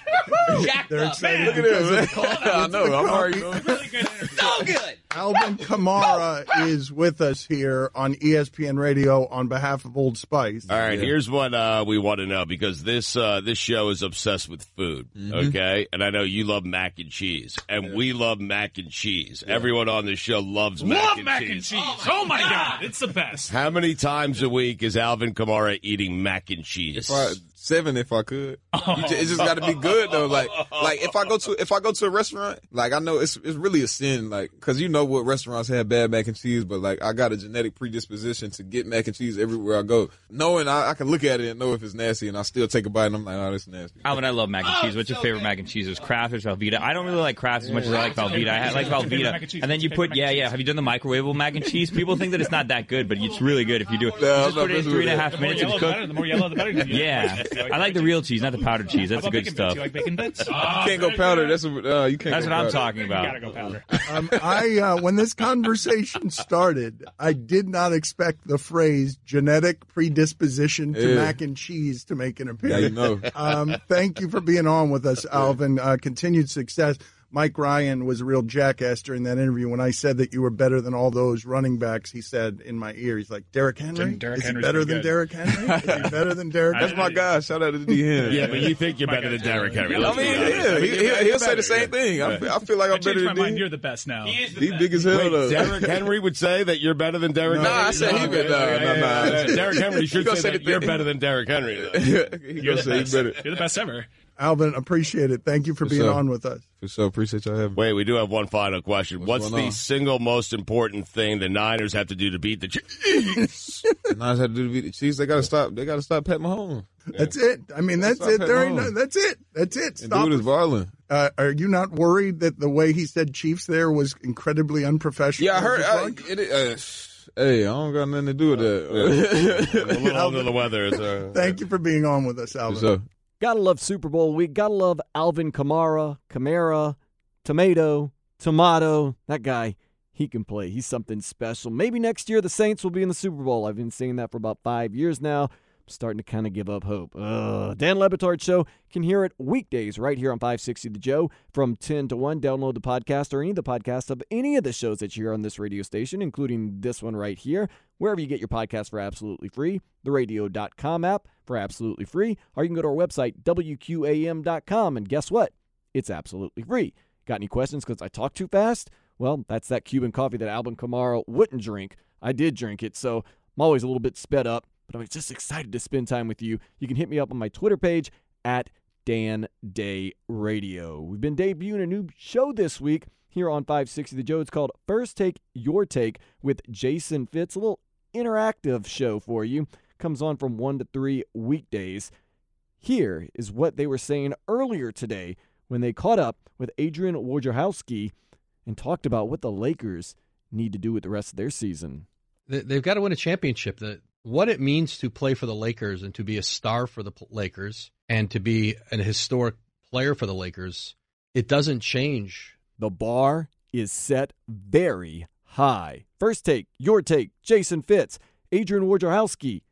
Jacked They're up. excited Look at because this. of. I know. I'm already coffee. doing. So good. Alvin Kamara is with us here on ESPN Radio on behalf of Old Spice. All right, here's what uh, we want to know because this uh, this show is obsessed with food. Okay, and I know you love mac and cheese, and we love mac and cheese. Everyone on this show loves mac, Love and, mac cheese. and cheese. Oh my god, it's the best. How many times a week is Alvin Kamara eating mac and cheese? If I, seven, if I could. You ju- it just got to be good though. Like, like if I go to if I go to a restaurant, like I know it's it's really a sin, like because you know what restaurants have bad mac and cheese, but like I got a genetic predisposition to get mac and cheese everywhere I go, knowing I, I can look at it and know if it's nasty, and I still take a bite and I'm like, oh, that's nasty. Oh, Alvin, I love mac and oh, cheese. What's your favorite mac and cheese? Is Kraft or Velveeta? I don't really like Kraft as much as I like Velveeta. I like Favorite and Velveeta. And then you put, yeah, yeah. Have you done the microwavable mac and cheese? People think that it's not that good, but it's really good if you do it. No, just put it in three and a half three and a The more minutes. yellow, the better. The more yellow, the better. Yeah, You I like the real cheese, not the powdered cheese. That's the good bacon bits? stuff. You like bacon bits? You can't go powder. That's what uh, you can't. That's go what I'm powder. talking You about. gotta go powder. Um, I uh, when this conversation started, I did not expect the phrase "genetic predisposition to Yeah. mac and cheese" to make an Yeah, appearance. you know. Um, thank you for being on with us, Alvin. Uh, continued success. Mike Ryan was a real jackass during that interview when I said that you were better than all those running backs. He said in my ear, he's like, Derrick Henry? Derrick Is he better than good." Derrick Henry? Is he better than Derrick That's my guy. Shout out to D. Hen. Yeah, but you think you're My better than guy's Derrick good. Henry. I mean, yeah, he, he, he'll say the same thing. I feel, I feel like I I'm better than mind. You're the best now. He big as hell Wait, though. Derrick Henry would say that you're better than Derrick Nah, Henry? I said he would. No, no, no. Derrick Henry should say say that you're better than Derrick Henry. he You're the best. You're the best ever. Alvin, appreciate it. Thank you for being sure. on with us. For sure, appreciate y'all having. Wait, we do have one final question. What's, What's the on? single most important thing the Niners have to do to beat the Chiefs? The Niners had to do to beat the Chiefs. They got to stop. They got to stop Pat Mahomes. That's it. I mean, that's That's it. There ain't Pat no, that's it. That's it. And Stop. dude is balling. Uh, are you not worried that the way he said Chiefs there was incredibly unprofessional? Yeah, I heard. as a I, plug? it, uh, hey, I don't got nothing to do with that. a little under the weather. Is, uh, Thank you for being on with us, For Alvin. Gotta love Super Bowl week. Gotta love Alvin Kamara, Kamara, Tomato, Tomato. That guy, he can play. He's something special. Maybe next year the Saints will be in the Super Bowl. I've been saying that for about five years now. Starting to kind of give up hope. Ugh. Dan Le Batard Show can hear it weekdays right here on 560 The Joe from 10 to 1. Download the podcast or any of the podcasts of any of the shows that you hear on this radio station, including this one right here, wherever you get your podcast for absolutely free. The radio.com app for absolutely free, or you can go to our website, WQAM.com, and guess what? It's absolutely free. Got any questions because I talk too fast? Well, that's that Cuban coffee that Alvin Kamara wouldn't drink. I did drink it, so I'm always a little bit sped up, but I'm just excited to spend time with you. You can hit me up on my Twitter page at Dan Day Radio. We've been debuting a new show this week here on 560 The Joe. It's called First Take Your Take with Jason Fitz. A little interactive show for you. Comes on from 1 to 3 weekdays. Here is what they were saying earlier today when they caught up with Adrian Wojnarowski and talked about what the Lakers need to do with the rest of their season. They- They've got to win a championship. The, what it means to play for the Lakers and to be a star for the Lakers and to be an historic player for the Lakers, it doesn't change. The bar is set very high. First take, your take, Jason Fitz, Adrian Wojnarowski,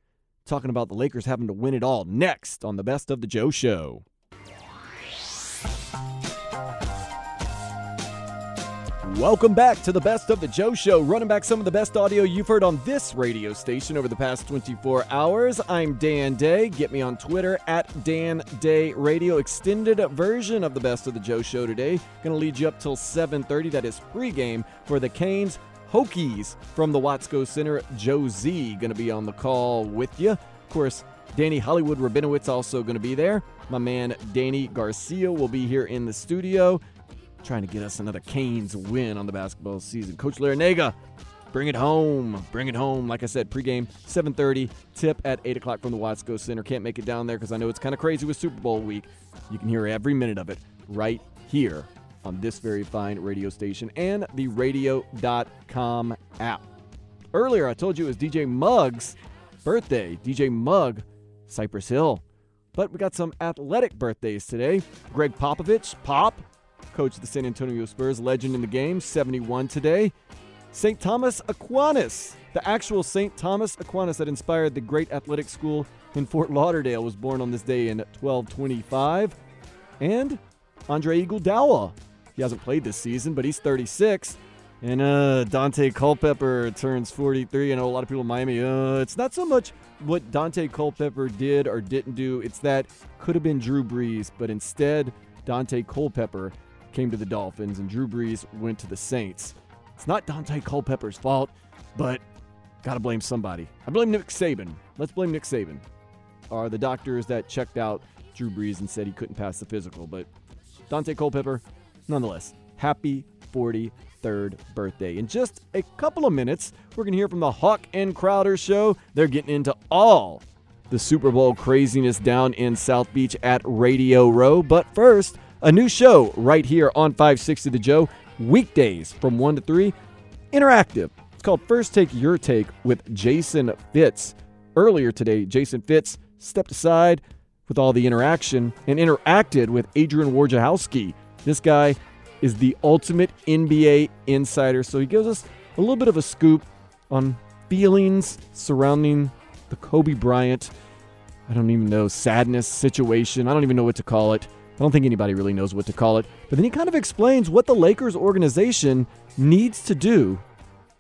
talking about the Lakers having to win it all next on the Best of the Joe Show. Welcome back to the Best of the Joe Show, running back some of the best audio you've heard on this radio station over the past 24 hours. I'm Dan Day. Get me on Twitter at Dan Day Radio. Extended version of the Best of the Joe Show today. Going to lead you up till 7:30. That is pregame for the Canes. Hokies from the Watsco Center. Joe Z going to be on the call with you. Of course, Danny Hollywood Rabinowitz also going to be there. My man Danny Garcia will be here in the studio trying to get us another Canes win on the basketball season. Coach Larrañaga, bring it home. Bring it home. Like I said, pregame, 7.30, tip at 8 o'clock from the Watsco Center. Can't make it down there because I know it's kind of crazy with Super Bowl week. You can hear every minute of it right here on this very fine radio station and the radio.com app. Earlier, I told you it was DJ Muggs' birthday. DJ Mugg, Cypress Hill. But we got some athletic birthdays today. Gregg Popovich, Pop, coach of the San Antonio Spurs, legend in the game, 71 today. St. Thomas Aquinas, the actual St. Thomas Aquinas that inspired the great athletic school in Fort Lauderdale, was born on this day in 1225. And Andre Iguodala, he hasn't played this season, but he's 36. And uh, Daunte Culpepper turns 43. I know a lot of people in Miami, uh, it's not so much what Daunte Culpepper did or didn't do, it's that could have been Drew Brees, but instead, Daunte Culpepper came to the Dolphins and Drew Brees went to the Saints. It's not Daunte Culpepper's fault, but gotta blame somebody. I blame Nick Saban. Let's blame Nick Saban. Are the doctors that checked out Drew Brees and said he couldn't pass the physical, but Daunte Culpepper, nonetheless, happy 43rd birthday. In just a couple of minutes, we're to hear from the Hawk and Crowder show. They're getting into all the Super Bowl craziness down in South Beach at Radio Row. But first, a new show right here on 560 The Joe, weekdays from 1 to 3, interactive. It's called First Take Your Take with Jason Fitz. Earlier today, Jason Fitz stepped aside with all the interaction and interacted with Adrian Wojnarowski. This guy is the ultimate NBA insider, so he gives us a little bit of a scoop on feelings surrounding the Kobe Bryant, I don't even know, sadness situation. I don't even know what to call it. I don't think anybody really knows what to call it. But then he kind of explains what the Lakers organization needs to do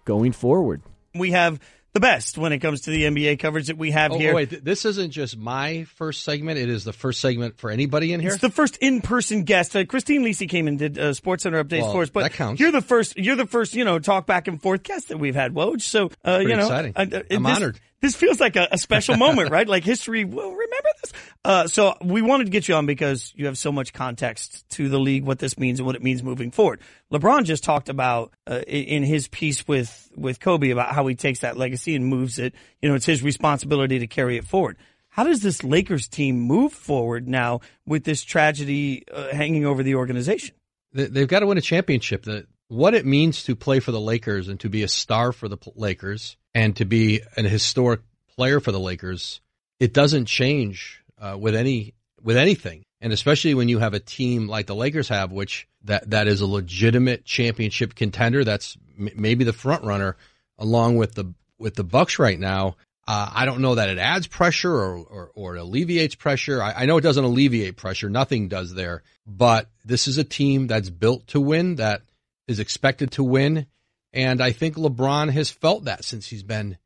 going forward. We have the best when it comes to the NBA coverage that we have Oh, here. wait, this isn't just my first segment. It is the first segment for anybody in here. It's the first in-person guest. Uh, Christine Lisi came and did uh, Sports Center updates Well, for us, but that counts. you're the first. You're the first. You know, talk back and forth guest that we've had, Woj. So uh, you know, exciting. uh, uh, I'm this, honored. This feels like a, a special moment, right? Like history will remember this. Uh, so we wanted to get you on because you have so much context to the league, what this means and what it means moving forward. LeBron just talked about uh, in his piece with with Kobe about how he takes that legacy and moves it. You know, it's his responsibility to carry it forward. How does this Lakers team move forward now with this tragedy uh, hanging over the organization? They- They've got to win a championship. The, what it means to play for the Lakers and to be a star for the Lakers and to be an historic player for the Lakers, it doesn't change uh, with any with anything. And especially when you have a team like the Lakers have, which that that is a legitimate championship contender. That's m- maybe the front runner, along with the with the Bucks right now. Uh, I don't know that it adds pressure or, or, or alleviates pressure. I, I know it doesn't alleviate pressure. Nothing does there. But this is a team that's built to win, that is expected to win. And I think LeBron has felt that since he's been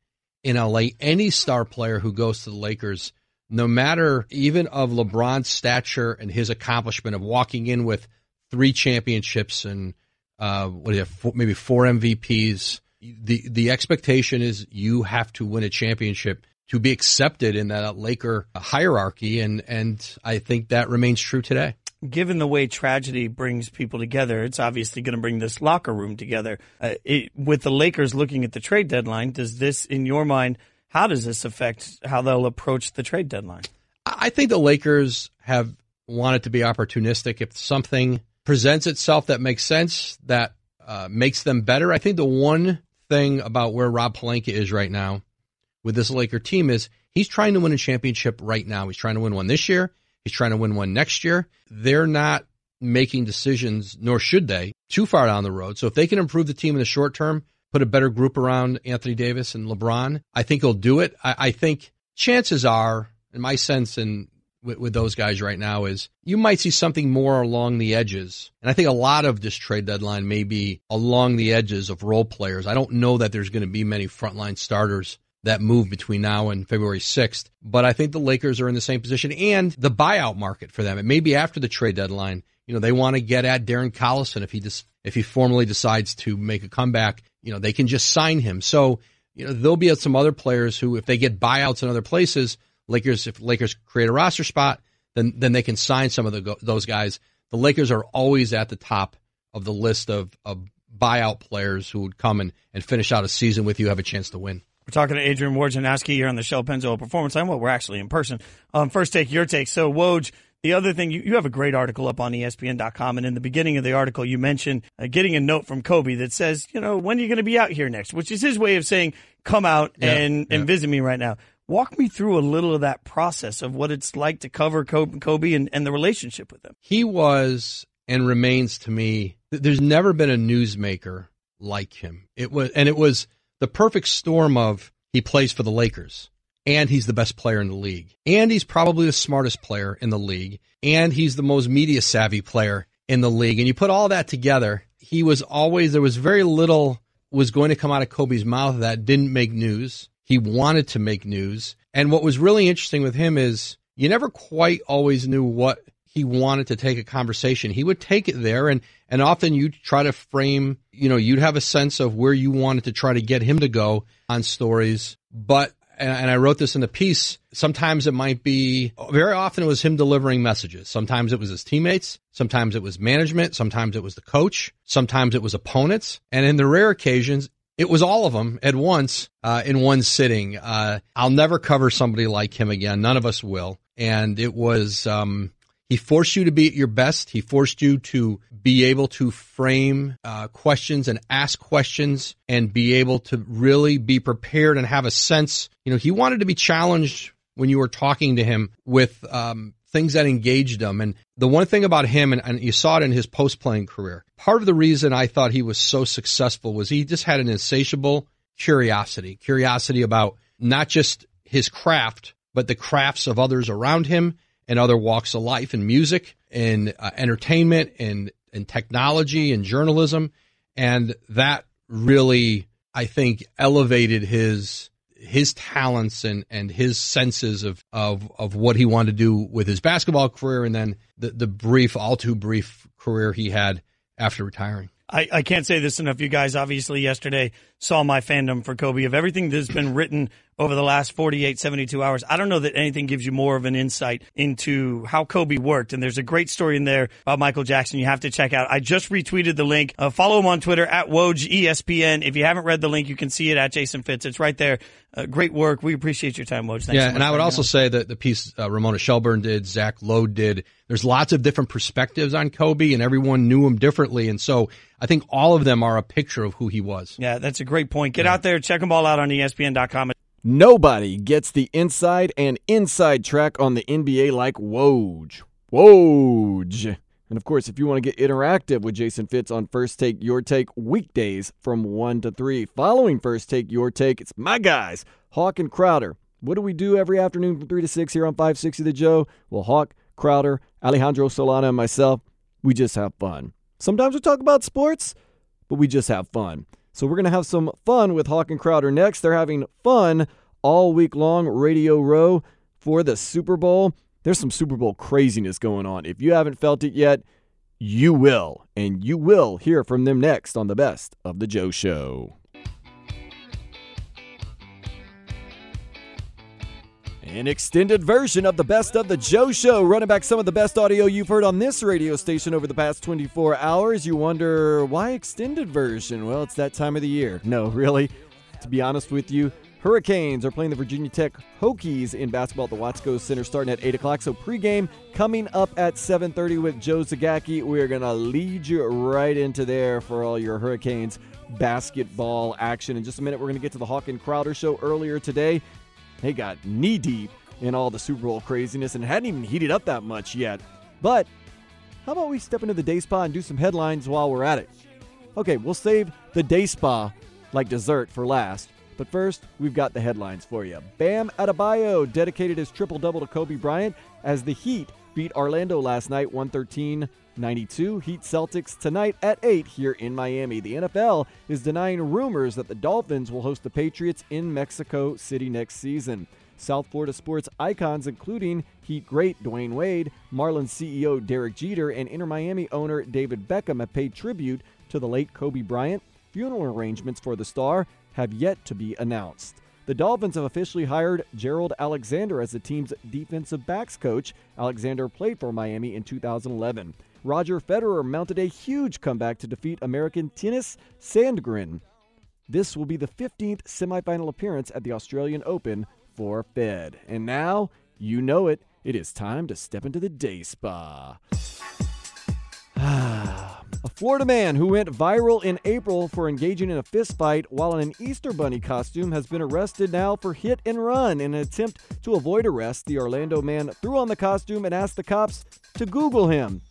in LA. Any star player who goes to the Lakers, no matter even of LeBron's stature and his accomplishment of walking in with three championships and uh, what do you have, four, maybe four MVPs. The the expectation is you have to win a championship to be accepted in that Laker hierarchy, and and I think that remains true today. Given the way tragedy brings people together, it's obviously going to bring this locker room together. Uh, it, with the Lakers looking at the trade deadline, does this, in your mind, how does this affect how they'll approach the trade deadline? I think the Lakers have wanted to be opportunistic. If something presents itself that makes sense, that uh, makes them better. I think the one thing about where Rob Pelinka is right now with this Laker team is he's trying to win a championship right now. He's trying to win one this year. He's trying to win one next year. They're not making decisions, nor should they, too far down the road. So if they can improve the team in the short term, put a better group around Anthony Davis and LeBron, I think he'll do it. I, I think chances are, in my sense, and with, with those guys right now is you might see something more along the edges. And I think a lot of this trade deadline may be along the edges of role players. I don't know that there's going to be many frontline starters that move between now and February 6th. But I think the Lakers are in the same position and the buyout market for them. It may be after the trade deadline. You know, they want to get at Darren Collison if he just, if he formally decides to make a comeback, you know, they can just sign him. So, you know, there'll be some other players who, if they get buyouts in other places, Lakers, if Lakers create a roster spot, then, then they can sign some of the, those guys. The Lakers are always at the top of the list of, of buyout players who would come and, and finish out a season with you, have a chance to win. We're talking to Adrian Wojnarowski here on the Shell Pennzoil Performance Line. Well, we're actually in person. Um, first take, your take. So, Woj, the other thing, you, you have a great article up on ESPN.com, and in the beginning of the article, you mentioned uh, getting a note from Kobe that says, you know, when are you going to be out here next? Which is his way of saying, come out Yeah, and, and visit me right now. Walk me through a little of that process of what it's like to cover Kobe, Kobe and, and the relationship with him. He was and remains to me. There's never been a newsmaker like him. It was, and it was the perfect storm of he plays for the Lakers, and he's the best player in the league, and he's probably the smartest player in the league, and he's the most media savvy player in the league. And you put all that together, he was always there was very little was going to come out of Kobe's mouth that didn't make news. He wanted to make news. And what was really interesting with him is you never quite always knew what he wanted to take a conversation. He would take it there and and often you'd try to frame, you know, you'd have a sense of where you wanted to try to get him to go on stories. But and, I wrote this in the piece. Sometimes it might be very often it was him delivering messages. Sometimes it was his teammates. Sometimes it was management. Sometimes it was the coach. Sometimes it was opponents. And in the rare occasions, it was all of them at once uh, in one sitting. Uh, I'll never cover somebody like him again. None of us will. And it was um, he forced you to be at your best. He forced you to be able to frame uh, questions and ask questions and be able to really be prepared and have a sense. You know, he wanted to be challenged when you were talking to him with um, things that engaged him. And the one thing about him, and, and you saw it in his post playing career, part of the reason I thought he was so successful was he just had an insatiable curiosity, curiosity about not just his craft, but the crafts of others around him and other walks of life in music and uh, entertainment and, and technology and journalism. And that really, I think, elevated his his talents and, and his senses of, of, of what he wanted to do with his basketball career and then the, the brief, all too brief career he had after retiring. I, I can't say this enough. You guys obviously yesterday saw my fandom for Kobe of everything that's been written over the last 48, 72 hours. I don't know that anything gives you more of an insight into how Kobe worked. And there's a great story in there about Michael Jackson you have to check out. I just retweeted the link. Uh, follow him on Twitter at Woj ESPN. If you haven't read the link, you can see it at Jason Fitz. It's right there. Uh, great work. We appreciate your time, Woj. Thanks yeah, so and I would also out. say that the piece uh, Ramona Shelburne did, Zach Lowe did. There's lots of different perspectives on Kobe, and everyone knew him differently, and so I think all of them are a picture of who he was. Yeah, that's a great point. Get out there, check them all out on ESPN.com. Nobody gets the inside and inside track on the NBA like Woj. Woj. And of course, if you want to get interactive with Jason Fitz on First Take Your Take weekdays from 1 to 3, following First Take Your Take, it's my guys, Hawk and Crowder. What do we do every afternoon from 3 to 6 here on 560 The Joe? Well, Hawk, Crowder, Alejandro Solana, and myself, we just have fun. Sometimes we talk about sports, but we just have fun. So we're going to have some fun with Hawk and Crowder next. They're having fun all week long, Radio Row, for the Super Bowl. There's some Super Bowl craziness going on. If you haven't felt it yet, you will. And you will hear from them next on the Best of the Joe Show. An extended version of the Best of the Joe Show, running back some of the best audio you've heard on this radio station over the past 24 hours. You wonder, why extended version? Well, it's that time of the year. No, really. To be honest with you, Hurricanes are playing the Virginia Tech Hokies in basketball at the Watsco Center starting at 8 o'clock. So pregame coming up at 7.30 with Joe Zagacki. We're going to lead you right into there for all your Hurricanes basketball action. In just a minute, we're going to get to the Hawk and Crowder show earlier today. They got knee deep in all the Super Bowl craziness and hadn't even heated up that much yet. But how about we step into the day spa and do some headlines while we're at it? Okay, we'll save the day spa like dessert for last. But first, we've got the headlines for you. Bam Adebayo dedicated his triple double to Kobe Bryant as the Heat beat Orlando last night 113 92. Heat Celtics tonight at 8 here in Miami. The NFL is denying rumors that the Dolphins will host the Patriots in Mexico City next season. South Florida sports icons, including Heat great Dwyane Wade, Marlins CEO Derek Jeter, and Inter Miami owner David Beckham, have paid tribute to the late Kobe Bryant. Funeral arrangements for the star have yet to be announced. The Dolphins have officially hired Gerald Alexander as the team's defensive backs coach. Alexander played for Miami in 2011. Roger Federer mounted a huge comeback to defeat American Tennys Sandgren. This will be the 15th semifinal appearance at the Australian Open for Fed. And now, you know it, it is time to step into the day spa. a Florida man who went viral in April for engaging in a fistfight while in an Easter Bunny costume has been arrested now for hit and run. In an attempt to avoid arrest, the Orlando man threw on the costume and asked the cops to Google him.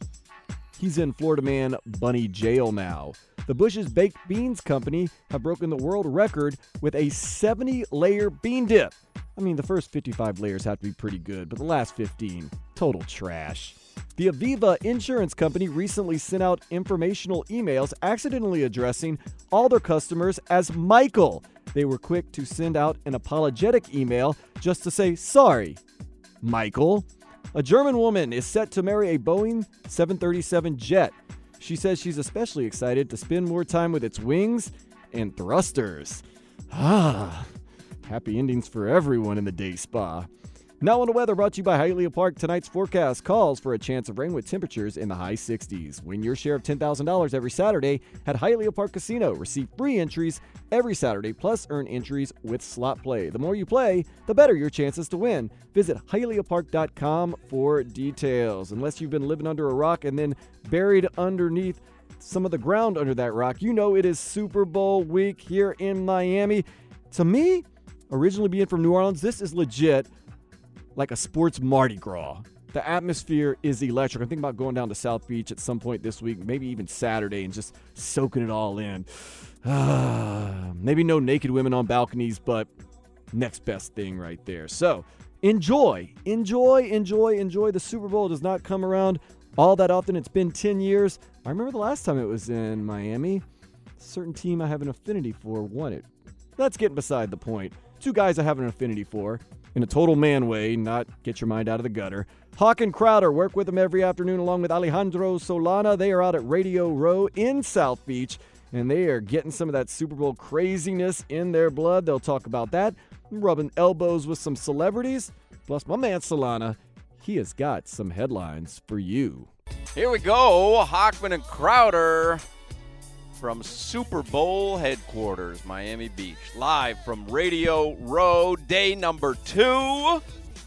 He's in Florida man bunny jail now. The Bush's Baked Beans Company have broken the world record with a 70 layer bean dip. I mean, the first 55 layers have to be pretty good, but the last 15, total trash. The Aviva Insurance Company recently sent out informational emails accidentally addressing all their customers as Michael. They were quick to send out an apologetic email just to say, sorry, Michael. A German woman is set to marry a Boeing 737 jet. She says she's especially excited to spend more time with its wings and thrusters. Ah, happy endings for everyone in the day spa. Now on the weather brought to you by Hialeah Park. Tonight's forecast calls for a chance of rain with temperatures in the high 60s. Win your share of $10,000 every Saturday at Hialeah Park Casino. Receive free entries every Saturday, plus earn entries with slot play. The more you play, the better your chances to win. Visit HialeahPark.com for details. Unless you've been living under a rock and then buried underneath some of the ground under that rock, you know it is Super Bowl week here in Miami. To me, originally being from New Orleans, this is legit like a sports Mardi Gras. The atmosphere is electric. I'm thinking about going down to South Beach at some point this week, maybe even Saturday, and just soaking it all in. maybe no naked women on balconies, but next best thing right there. So enjoy, enjoy, enjoy, enjoy. The Super Bowl does not come around all that often. It's been 10 years. I remember the last time it was in Miami. A certain team I have an affinity for won it. That's getting beside the point. Two guys I have an affinity for in a total man way, not get your mind out of the gutter. Hawk and Crowder work with them every afternoon along with Alejandro Solana. They are out at Radio Row in South Beach, and they are getting some of that Super Bowl craziness in their blood. They'll talk about that, rubbing elbows with some celebrities. Plus, my man Solana, he has got some headlines for you. Here we go. Hochman and Crowder from Super Bowl headquarters, Miami Beach, live from Radio Row, day number two.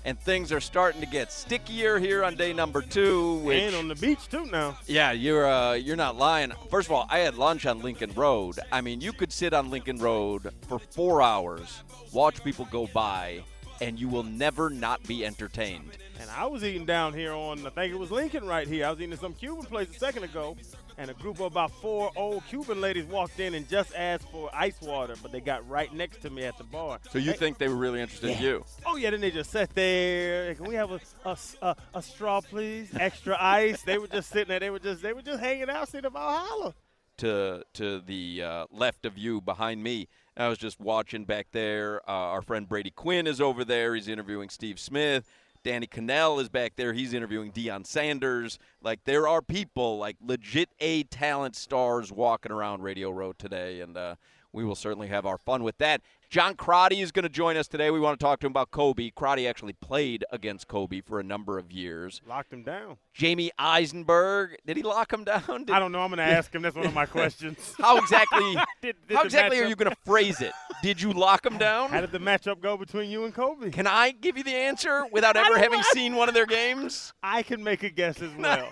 And things are starting to get stickier here on day number two. Which, and on the beach too now. Yeah, you're uh, you're not lying. First of all, I had lunch on Lincoln Road. I mean, you could sit on Lincoln Road for four hours, watch people go by, and you will never not be entertained. And I was eating down here on, I think it was Lincoln right here. I was eating at some Cuban place a second ago, and a group of about four old Cuban ladies walked in and just asked for ice water, but they got right next to me at the bar. So you They- think they were really interested in you? Oh yeah, then they just sat there. Can we have a, a, a, a straw, please? Extra ice. They were just sitting there. They were just they were just hanging out, sitting about holler. to to the uh, left of you behind me. I was just watching back there. Uh, our friend Brady Quinn is over there. He's interviewing Steve Smith. Danny Kanell is back there. He's interviewing Deion Sanders. Like there are people, like legit A talent stars, walking around Radio Row today, and uh, we will certainly have our fun with that. John Crotty is going to join us today. We want to talk to him about Kobe. Crotty actually played against Kobe for a number of years. Locked him down. Jamie Eisenberg, did he lock him down? Did- I don't know. I'm going to ask him. That's one of my questions. How exactly? Did- did how exactly are you going to phrase it? Did you lock him down? How did the matchup go between you and Kobe? Can I give you the answer without ever having seen one of their games? I can make a guess as well.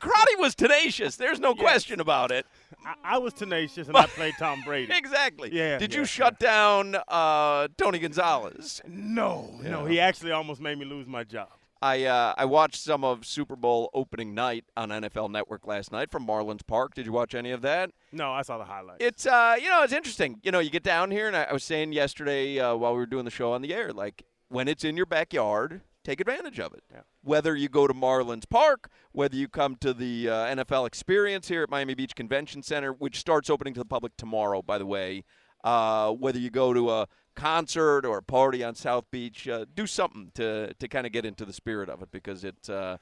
Crotty was tenacious. There's no question about it. I, I was tenacious and I played Tom Brady. Exactly. Yeah. Did yeah, you shut down uh, Tony Gonzalez? No, no. He actually almost made me lose my job. I uh, I watched some of Super Bowl opening night on NFL Network last night from Marlins Park. Did you watch any of that? No, I saw the highlights. It's uh, you know, it's interesting. You know, you get down here, and I, I was saying yesterday uh, while we were doing the show on the air, like when it's in your backyard, take advantage of it. Yeah. Whether you go to Marlins Park, whether you come to the uh, NFL Experience here at Miami Beach Convention Center, which starts opening to the public tomorrow, by the way. Uh, whether you go to a concert or a party on South Beach, uh, do something to to kind of get into the spirit of it because it's uh,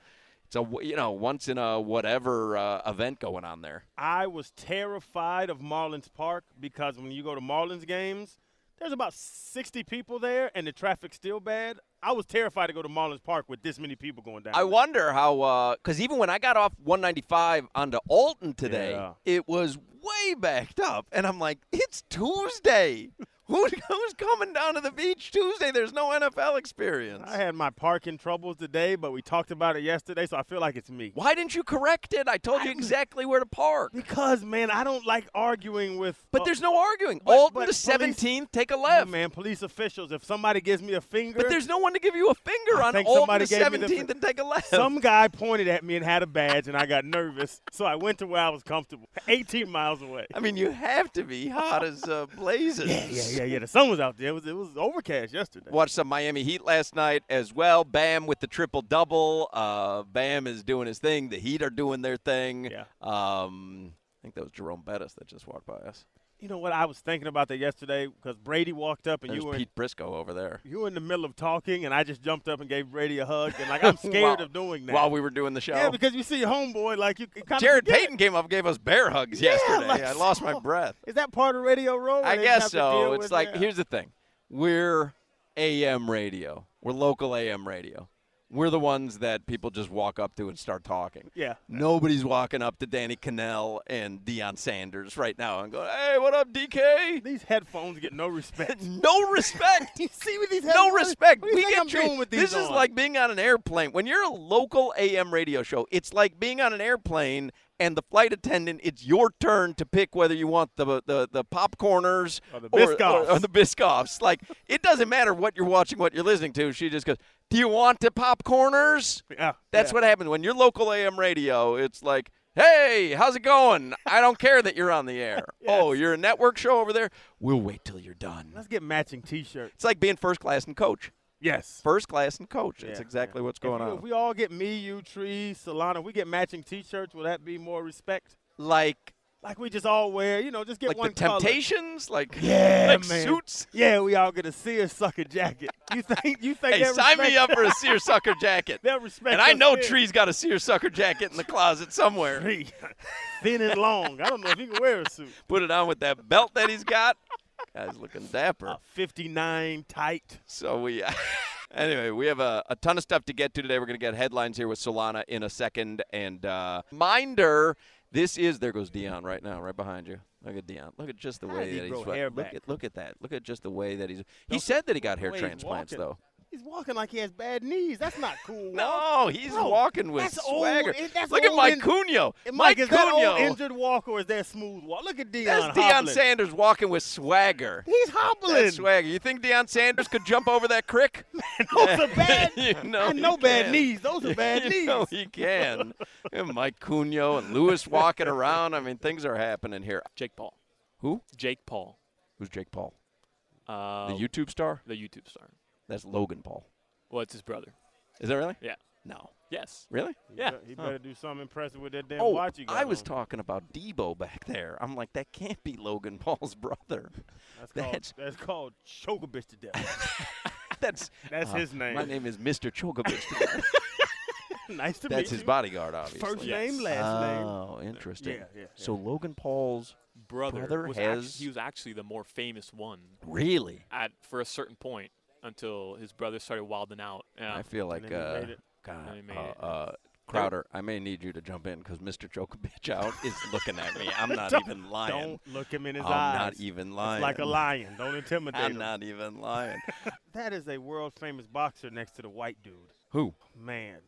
it's a you know once in a whatever uh, event going on there. I was terrified of Marlins Park because when you go to Marlins games, there's about 60 people there and the traffic's still bad. I was terrified to go to Marlins Park with this many people going down. I wonder how, uh, because even when I got off 195 onto Alton today, Yeah. it was way backed up, and I'm like, it's Tuesday. Who, who's coming down to the beach Tuesday? There's no NFL experience. I had my parking troubles today, but we talked about it yesterday, so I feel like it's me. Why didn't you correct it? I told you exactly where to park. Because, man, I don't like arguing with. But uh, there's no arguing. but- Alton but to police- 17th, take a No, left. man, police officials. If somebody gives me a finger, But there's no one to give you a finger I on think Alton somebody to gave me the 17th and take a left. Some guy pointed at me and had a badge, and I got nervous, so I went to where I was comfortable, 18 miles away. I mean, you have to be hot as uh, blazes. Yeah, yeah, yeah, yeah. yeah. The sun was out there. It was it was overcast yesterday. Watched some Miami Heat last night as well. Bam with the triple double. Uh, Bam is doing his thing. The Heat are doing their thing. Yeah. Um, I think that was Jerome Bettis that just walked by us. You know what? I was thinking about that yesterday because Brady walked up and There's you were Pete Briscoe over there. you were in the middle of talking, and I just jumped up and gave Brady a hug, and like I'm scared of doing that. While we were doing the show. yeah, because you see homeboy, like you kind of Jarrett Payton came up and gave us bear hugs Yeah, yesterday. like I lost my breath. Is that part of Radio Row? I guess so. It's like that? here's the thing: we're AM radio. We're local AM radio. We're the ones that people just walk up to and start talking. Yeah. Nobody's walking up to Danny Kanell and Deion Sanders right now and going, "Hey, what up, DK?" These headphones get no respect. no respect. you see with these headphones? no respect. What do you we think get I'm treated- doing with these This is like being on an airplane. When you're a local AM radio show, it's like being on an airplane and the flight attendant. It's your turn to pick whether you want the the, the popcorners Or the or, Biscoffs. or the Biscoffs. Like it doesn't matter what you're watching, what you're listening to. She just goes, "Do you want the popcorners?" Yeah, That's yeah. what happens when you're local AM radio. It's like. Hey, how's it going? I don't care that you're on the air. Oh, you're a network show over there? We'll wait till you're done. Let's get matching T-shirts. It's like being first class and coach. Yes. First class and coach. That's Yeah, exactly what's If going we- on. If we all get me, you, Tree, Solana, we get matching T-shirts. Will that be more respect? like Like we just all wear, you know, just get like one the color. Temptations, like Yeah, like man. suits. Yeah, we all get a seersucker jacket. You think? You think? Hey, sign me up for a seersucker jacket. They'll respect. And I know then. Tree's got a seersucker jacket in the closet somewhere. Tree, thin and long. I don't know if he can wear a suit. Put it on with that belt that he's got. Guy's looking dapper. A 59 tight. So we. Anyway, we have a, a ton of stuff to get to today. We're going to get headlines here with Solana in a second. And uh, Minder, this is there goes Deion right now, right behind you. Look at Deion. Look at just the How way he that grow he's. hair look back? at look at that. Look at just the way that he's. He Don't- said that he got hair the way he's transplants though. He's walking like he has bad knees. That's not cool. No, he's Bro, walking with that's swagger. Old, that's Look at Mike in- Cunio. Mike, Mike is that Cunio. old injured walk or is that smooth walk? Look at Deion. That's Deion. Sanders walking with swagger. He's hobbling. That's swagger. You think Deion Sanders could jump over that crick? Those are bad. you know I know bad can. knees. Those are bad you knees. know he can. and Mike Cunio and Lewis walking around. I mean, things are happening here. Jake Paul. Who? Jake Paul. Who's Jake Paul? Uh, the YouTube star? The YouTube star. That's Logan Paul. Well, it's his brother. Is that really? Yeah. No. Yes. Really? Yeah. He Huh. better do something impressive with that damn Oh, watch you got I was on. talking about Debo back there. I'm like, that can't be Logan Paul's brother. That's called, That's that's called choke a bitch to death. that's That's uh, his name. My name is Mr. Chogabitch. nice to That's meet That's his you. bodyguard, obviously. First name, last name. Oh, interesting. Yeah, yeah, So Logan Paul's Brother, brother was has act- he was actually the more famous one. Really? At for a certain point until his brother started wilding out. Yeah. I feel like And uh. God, And he made uh, uh, Crowder, I may need you to jump in because Mr. Chokovich out is looking at me. I'm not even lying. Don't look him in his I'm eyes. not even It's lying. like a lion. Don't intimidate I'm him. not even lying. That is a world famous boxer next to the white dude. Who? Man,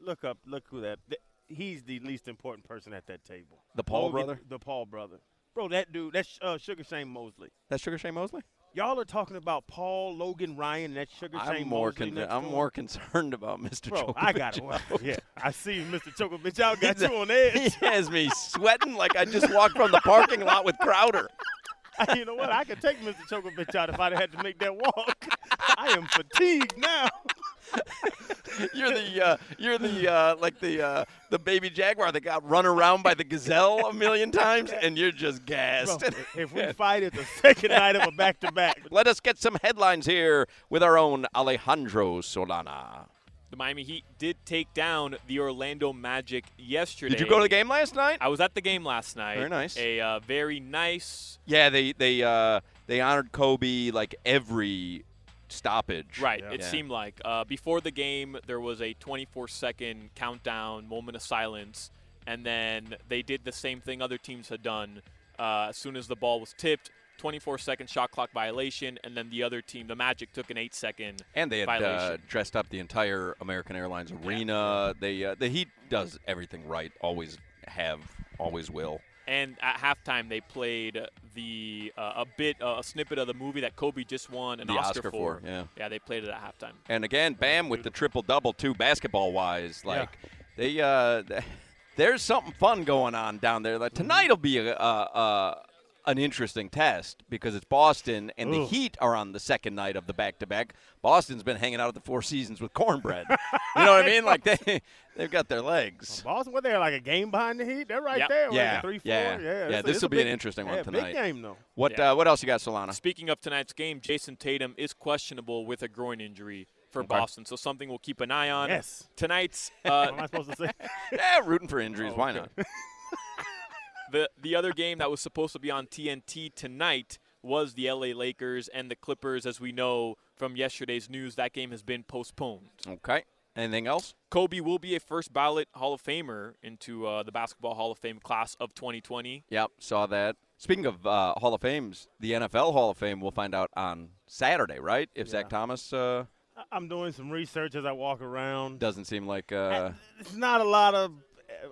look up. Look who that. th- he's the least important person at that table. The Paul Logan- brother? The Paul brother. Bro, that dude. That's uh, Sugar Shane Mosley. That's Sugar Shane Mosley? Y'all are talking about Paul, Logan, Ryan, and that Sugar I'm Shane more con- I'm more concerned about Mr. Bro. I got it. Well, yeah, I see Mr. Djokovic. Y'all got you on edge. He has me sweating like I just walked from the parking lot with Crowder. you know what? I could take Mr. Djokovic out if I'd had to make that walk. I am fatigued now. You're the uh, you're the uh, like the uh, the baby jaguar that got run around by the gazelle a million times, and you're just gassed. Bro, if we fight it the second night of a back-to-back, Let us get some headlines here with our own Alejandro Solana. The Miami Heat did take down the Orlando Magic yesterday. Did you go to the game last night? I was at the game last night. Very nice. A uh, very nice. Yeah, they they uh, they honored Kobe like every stoppage. Right. It Yeah. seemed like uh, before the game there was a 24 second countdown, moment of silence, and then they did the same thing other teams had done. Uh, as soon as the ball was tipped, 24 second shot clock violation, and then the other team, the Magic, took an eight second And they had uh, dressed up the entire American Airlines arena. They uh, the Heat does everything right. Always have. Always will. And at halftime, they played the uh, a bit uh, a snippet of the movie that Kobe just won an The Oscar, Oscar for, yeah. yeah, they played it at halftime. And again, Bam with the triple double too, basketball wise. Like they, uh, there's something fun going on down there. Like tonight will be a, uh, uh, an interesting test because it's Boston and the Heat are on the second night of the back to back. Boston's been hanging out at the Four Seasons with cornbread. you know what I mean? Like they, they've got their legs. Boston, what they're like a game behind the Heat? They're right Yep. there. what, Yeah, three, four. yeah, yeah. yeah, this will be an interesting one yeah, tonight. Big game though. What Yeah. uh, what else you got, Solana? Speaking of tonight's game, Jayson Tatum is questionable with a groin injury for Okay. Boston, so something we'll keep an eye on. Yes. Tonight's What uh, am I supposed to say? yeah, rooting for injuries. Oh, Why not? the the other game that was supposed to be on TNT tonight was the LA Lakers and the Clippers. As we know from yesterday's news, that game has been postponed. Okay. Anything else? Kobe will be a first ballot Hall of Famer into uh, the Basketball Hall of Fame class of 2020. Yep, saw that. Speaking of uh, Hall of Fames, the NFL Hall of Fame we'll find out on Saturday, right? If Zach Thomas uh, I- I'm doing some research as I walk around. doesn't seem like. Uh, It's not a lot of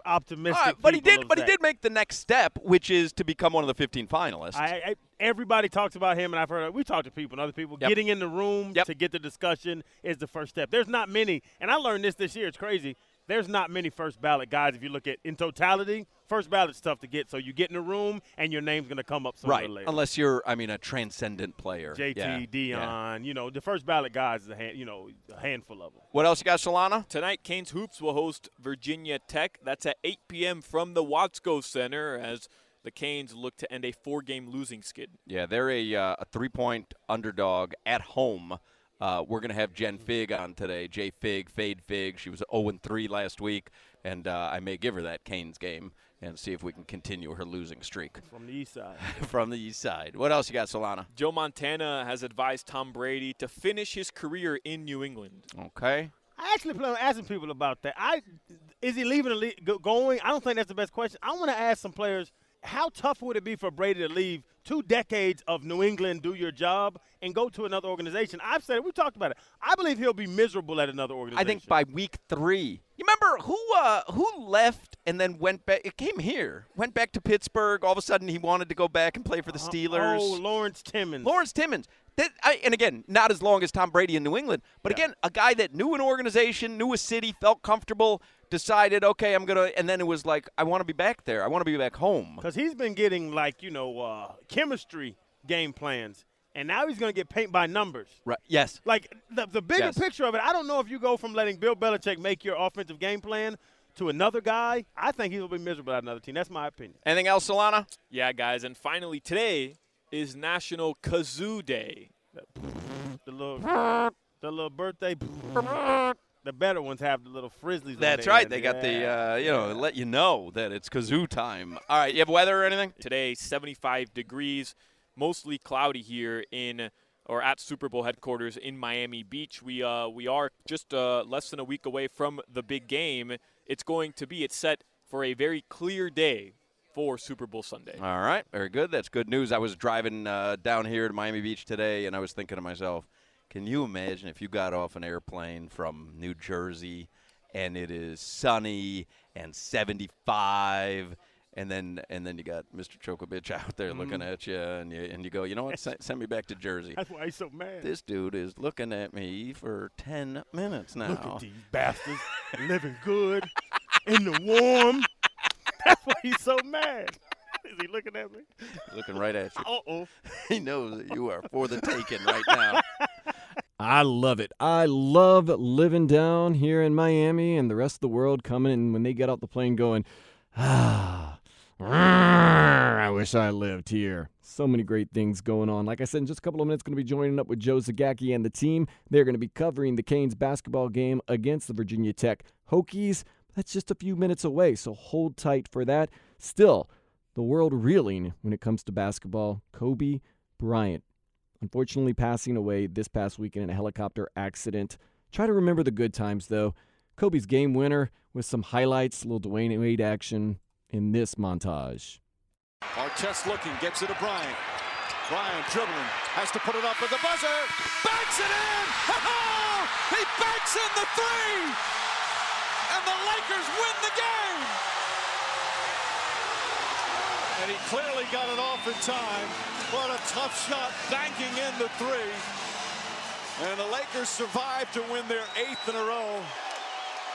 optimistic. right, but he did. But he did make the next step, which is to become one of the 15 finalists. I, I, everybody talks about him, and I've heard we talked to people and other people. Yep. Getting in the room to get the discussion is the first step. There's not many, and I learned this this year. It's crazy. There's not many first ballot guys. If you look at in totality, first ballot's tough to get. So you get in the room, and your name's going to come up sooner right, or later. unless you're, I mean, a transcendent player. JT, Yeah, Deion, yeah. you know, the first ballot guys is a hand, you know a handful of them. What else you got, Solana? Tonight, Canes Hoops will host Virginia Tech. That's at 8 p.m. from the Watsco Center as the Canes look to end a four-game losing skid. Yeah, they're a, uh, a three point underdog at home. Uh, we're going to have Jen Fig on today. Jay Fig, Fade Fig. She was 0 3 last week, and uh, I may give her that Canes game and see if we can continue her losing streak From the east side. from the east side. What else you got, Solana? Joe Montana has advised Tom Brady to finish his career in New England. Okay. I actually plan on asking people about that. I is he leaving the league, going? I don't think that's the best question. I want to ask some players how tough would it be for Brady to leave two decades of New England, do your job, and go to another organization? I've said it. We talked about it. I believe he'll be miserable at another organization. I think by week three. You remember who uh, who left and then went back? It came here, went back to Pittsburgh. All of a sudden, he wanted to go back and play for the Steelers. Oh, Lawrence Timmons. Lawrence Timmons. That, I, and again, not as long as Tom Brady in New England, but again, a guy that knew an organization, knew a city, felt comfortable, decided, okay, I'm gonna, and then it was like, I want to be back there. I want to be back home. because he's been getting like you know uh, chemistry game plans, and now he's going to get paint by numbers. Right? Yes. Like the, the bigger Yes. picture of it, I don't know if you go from letting Bill Belichick make your offensive game plan to another guy. I think he'll be miserable at another team. That's my opinion. Anything else, Solana? Yeah, guys. And finally, today is National Kazoo Day. The little, the little birthday. The better ones have the little frizzlies. on That's their right. end. They got the, uh, you know, let you know that it's kazoo time. All right, you have weather or anything? Today, 75 degrees, mostly cloudy here in or at Super Bowl headquarters in Miami Beach. We uh, we are just uh, less than a week away from the big game. It's going to be. It's set for a very clear day for Super Bowl Sunday. All right, very good. That's good news. I was driving uh, down here to Miami Beach today, and I was thinking to myself, can you imagine if you got off an airplane from New Jersey and it is sunny and 75 And then and then you got Mr. Chokovich out there looking at you, and you and you go, you know what? Send, send me back to Jersey. That's why he's so mad. This dude is looking at me for ten minutes now. Look at these bastards living good in the warm. That's why he's so mad. Is he looking at me? looking right at you. Uh oh. He knows that you are for the taking right now. I love it. I love living down here in Miami and the rest of the world coming and when they get off the plane going, ah, I wish I lived here. So many great things going on. Like I said, in just a couple of minutes, going to be joining up with Joe Zagacki and the team. They're going to be covering the Canes basketball game against the Virginia Tech Hokies. That's just a few minutes away, so hold tight for that. Still, the world reeling when it comes to basketball. Kobe Bryant unfortunately passing away this past weekend in a helicopter accident. Try to remember the good times, though. Kobe's game winner with some highlights, little Dwyane Wade action in this montage. Artest looking, gets it to Bryant. Bryant dribbling, has to put it up at the buzzer. Banks it in! Oh, he banks in the three! And the Lakers win the game! And he clearly got it off in time. What a tough shot, banking in the three. And the Lakers survived to win their eighth in a row.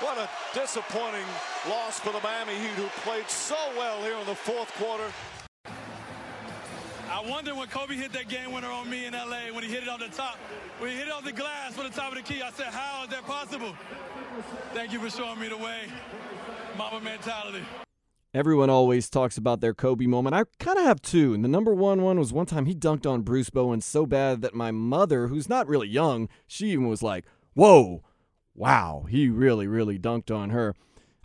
What a disappointing loss for the Miami Heat, who played so well here in the fourth quarter. I wonder when Kobe hit that game winner on me in LA when he hit it on the top. When he hit it off the glass for the top of the key, I said, how is that possible? Thank you for showing me the way. Mamba mentality. Everyone always talks about their Kobe moment. I kind of have two. And the number one one was one time he dunked on Bruce Bowen so bad that my mother, who's not really young, she even was like, whoa, wow, he really, really dunked on her.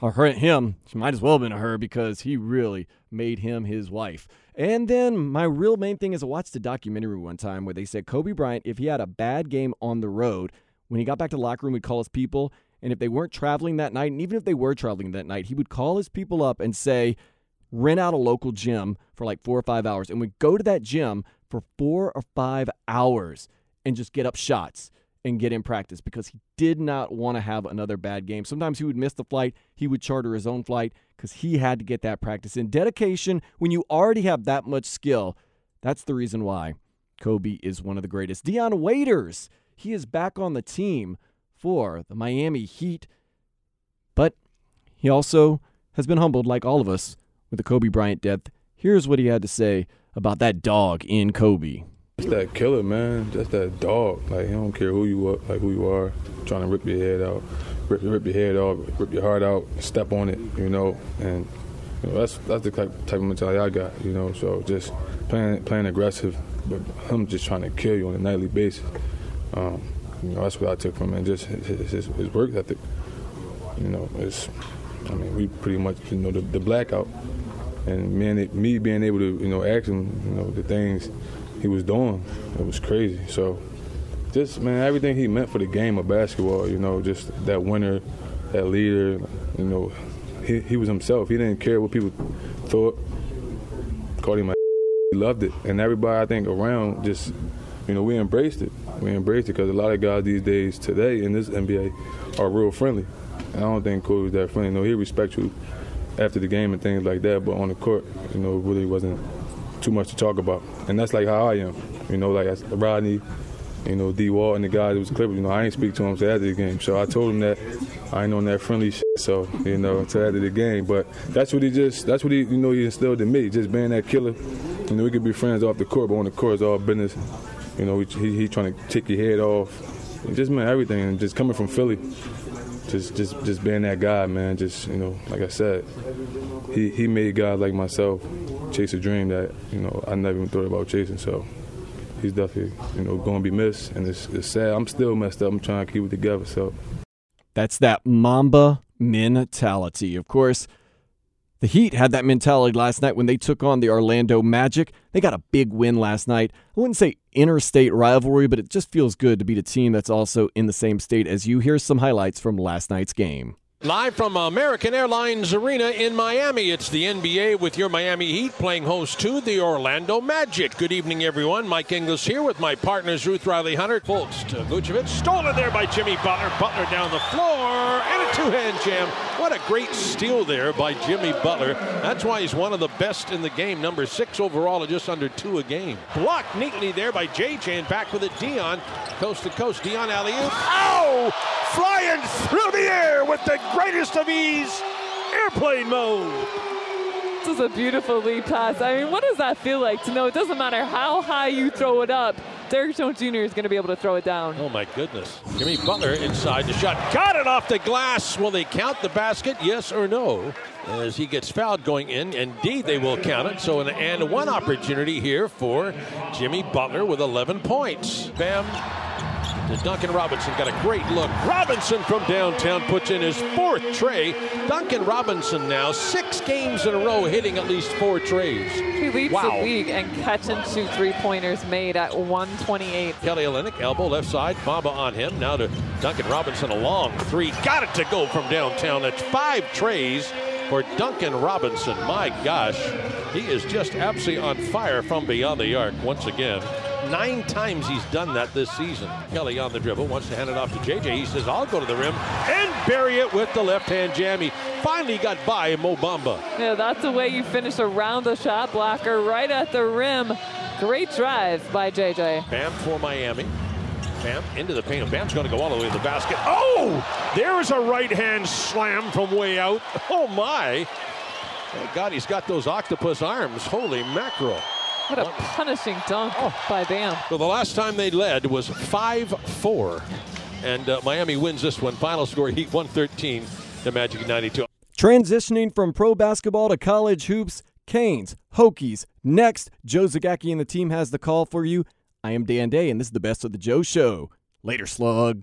Or her, him. She might as well have been a her because he really made him his wife. And then my real main thing is I watched a documentary one time where they said Kobe Bryant, if he had a bad game on the road, when he got back to the locker room, he'd call his people and if they weren't traveling that night, and even if they were traveling that night, he would call his people up and say, rent out a local gym for like four or five hours. And we'd go to that gym for four or five hours and just get up shots and get in practice because he did not want to have another bad game. Sometimes he would miss the flight, he would charter his own flight because he had to get that practice in. Dedication, when you already have that much skill, that's the reason why Kobe is one of the greatest. Dion Waiters, he is back on the team for the Miami Heat. But he also has been humbled, like all of us, with the Kobe Bryant death. Here's what he had to say about that dog in Kobe. It's that killer, man. Just that dog. Like he don't care who you are, like who you are, trying to rip your head out, rip, rip your head off, rip your heart out, step on it, you know. And you know, that's that's the type, type of mentality I got, you know. So just playing playing aggressive, but him just trying to kill you on a nightly basis. Um, you know, that's what I took from him. Just his, his, his work ethic. You know, it's. I mean, we pretty much you know the, the blackout, and me being able to you know ask him you know the things he was doing, it was crazy. So, just man, everything he meant for the game of basketball. You know, just that winner, that leader. You know, he he was himself. He didn't care what people thought. Called him a. He loved it, and everybody I think around just you know, we embraced it. We embraced it because a lot of guys these days today in this NBA are real friendly. I don't think Kobe was that friendly. You know, he respects you after the game and things like that, but on the court, you know, it really wasn't too much to talk about. And that's like how I am. You know, like Rodney, you know, D Wall and the guys that was Clippers, you know, I ain't speak to him after the game. So I told him that I ain't on that friendly shit, so, you know, until after the game. But that's what he just that's what he you know he instilled in me, just being that killer. You know, we could be friends off the court, but on the court it's all business. You know, he, he trying to take your head off. It just meant everything. And just coming from Philly, just just just being that guy, man. Just you know, like I said, he he made guys like myself chase a dream that you know I never even thought about chasing. So he's definitely you know going to be missed, and it's, it's sad. I'm still messed up. I'm trying to keep it together. So that's that Mamba mentality. Of course. The Heat had that mentality last night when they took on the Orlando Magic. They got a big win last night. I wouldn't say interstate rivalry, but it just feels good to beat a team that's also in the same state as you. Here's some highlights from last night's game. Live from American Airlines Arena in Miami, it's the NBA with your Miami Heat playing host to the Orlando Magic. Good evening, everyone. Mike Inglis here with my partners Ruth Riley Hunter, Fultz to Vucevic. Stolen there by Jimmy Butler. Butler down the floor and a two-hand jam. What a great steal there by Jimmy Butler. That's why he's one of the best in the game. Number six overall at just under two a game. Blocked neatly there by JJ and back with it. Dion, coast to coast. Dion alley Ow! Flying through the air with the greatest of ease. Airplane mode. This is a beautiful lead pass. I mean, what does that feel like to know it doesn't matter how high you throw it up, Derrick Jones Jr. is going to be able to throw it down. Oh my goodness. Jimmy Butler inside the shot. Got it off the glass. Will they count the basket? Yes or no? As he gets fouled going in. Indeed, they will count it. So an and one opportunity here for Jimmy Butler with 11 points. Bam. To Duncan Robinson got a great look. Robinson from downtown puts in his fourth tray. Duncan Robinson now six games in a row hitting at least four trays. He leads wow. the league and catch and shoot three pointers made at 128. Kelly Olynyk, elbow left side, Bamba on him. Now to Duncan Robinson, a long three. Got it to go from downtown. That's five trays for Duncan Robinson. My gosh, he is just absolutely on fire from beyond the arc once again. Nine times he's done that this season. Kelly on the dribble wants to hand it off to JJ. He says, I'll go to the rim and bury it with the left hand jam. He finally got by Mo Bamba. Yeah, that's the way you finish around the shot blocker right at the rim. Great drive by JJ. Bam for Miami. Bam into the paint. Bam's going to go all the way to the basket. Oh! There's a right hand slam from way out. Oh, my. Thank God he's got those octopus arms. Holy mackerel. What a punishing dunk Oh. by Bam. So the last time they led was 5-4. And uh, Miami wins this one. Final score, Heat 113 to Magic 92. Transitioning from pro basketball to college hoops, Canes, Hokies. Next, Joe Zagacki and the team has the call for you. I am Dan Day, and this is the best of the Joe Show. Later, slug.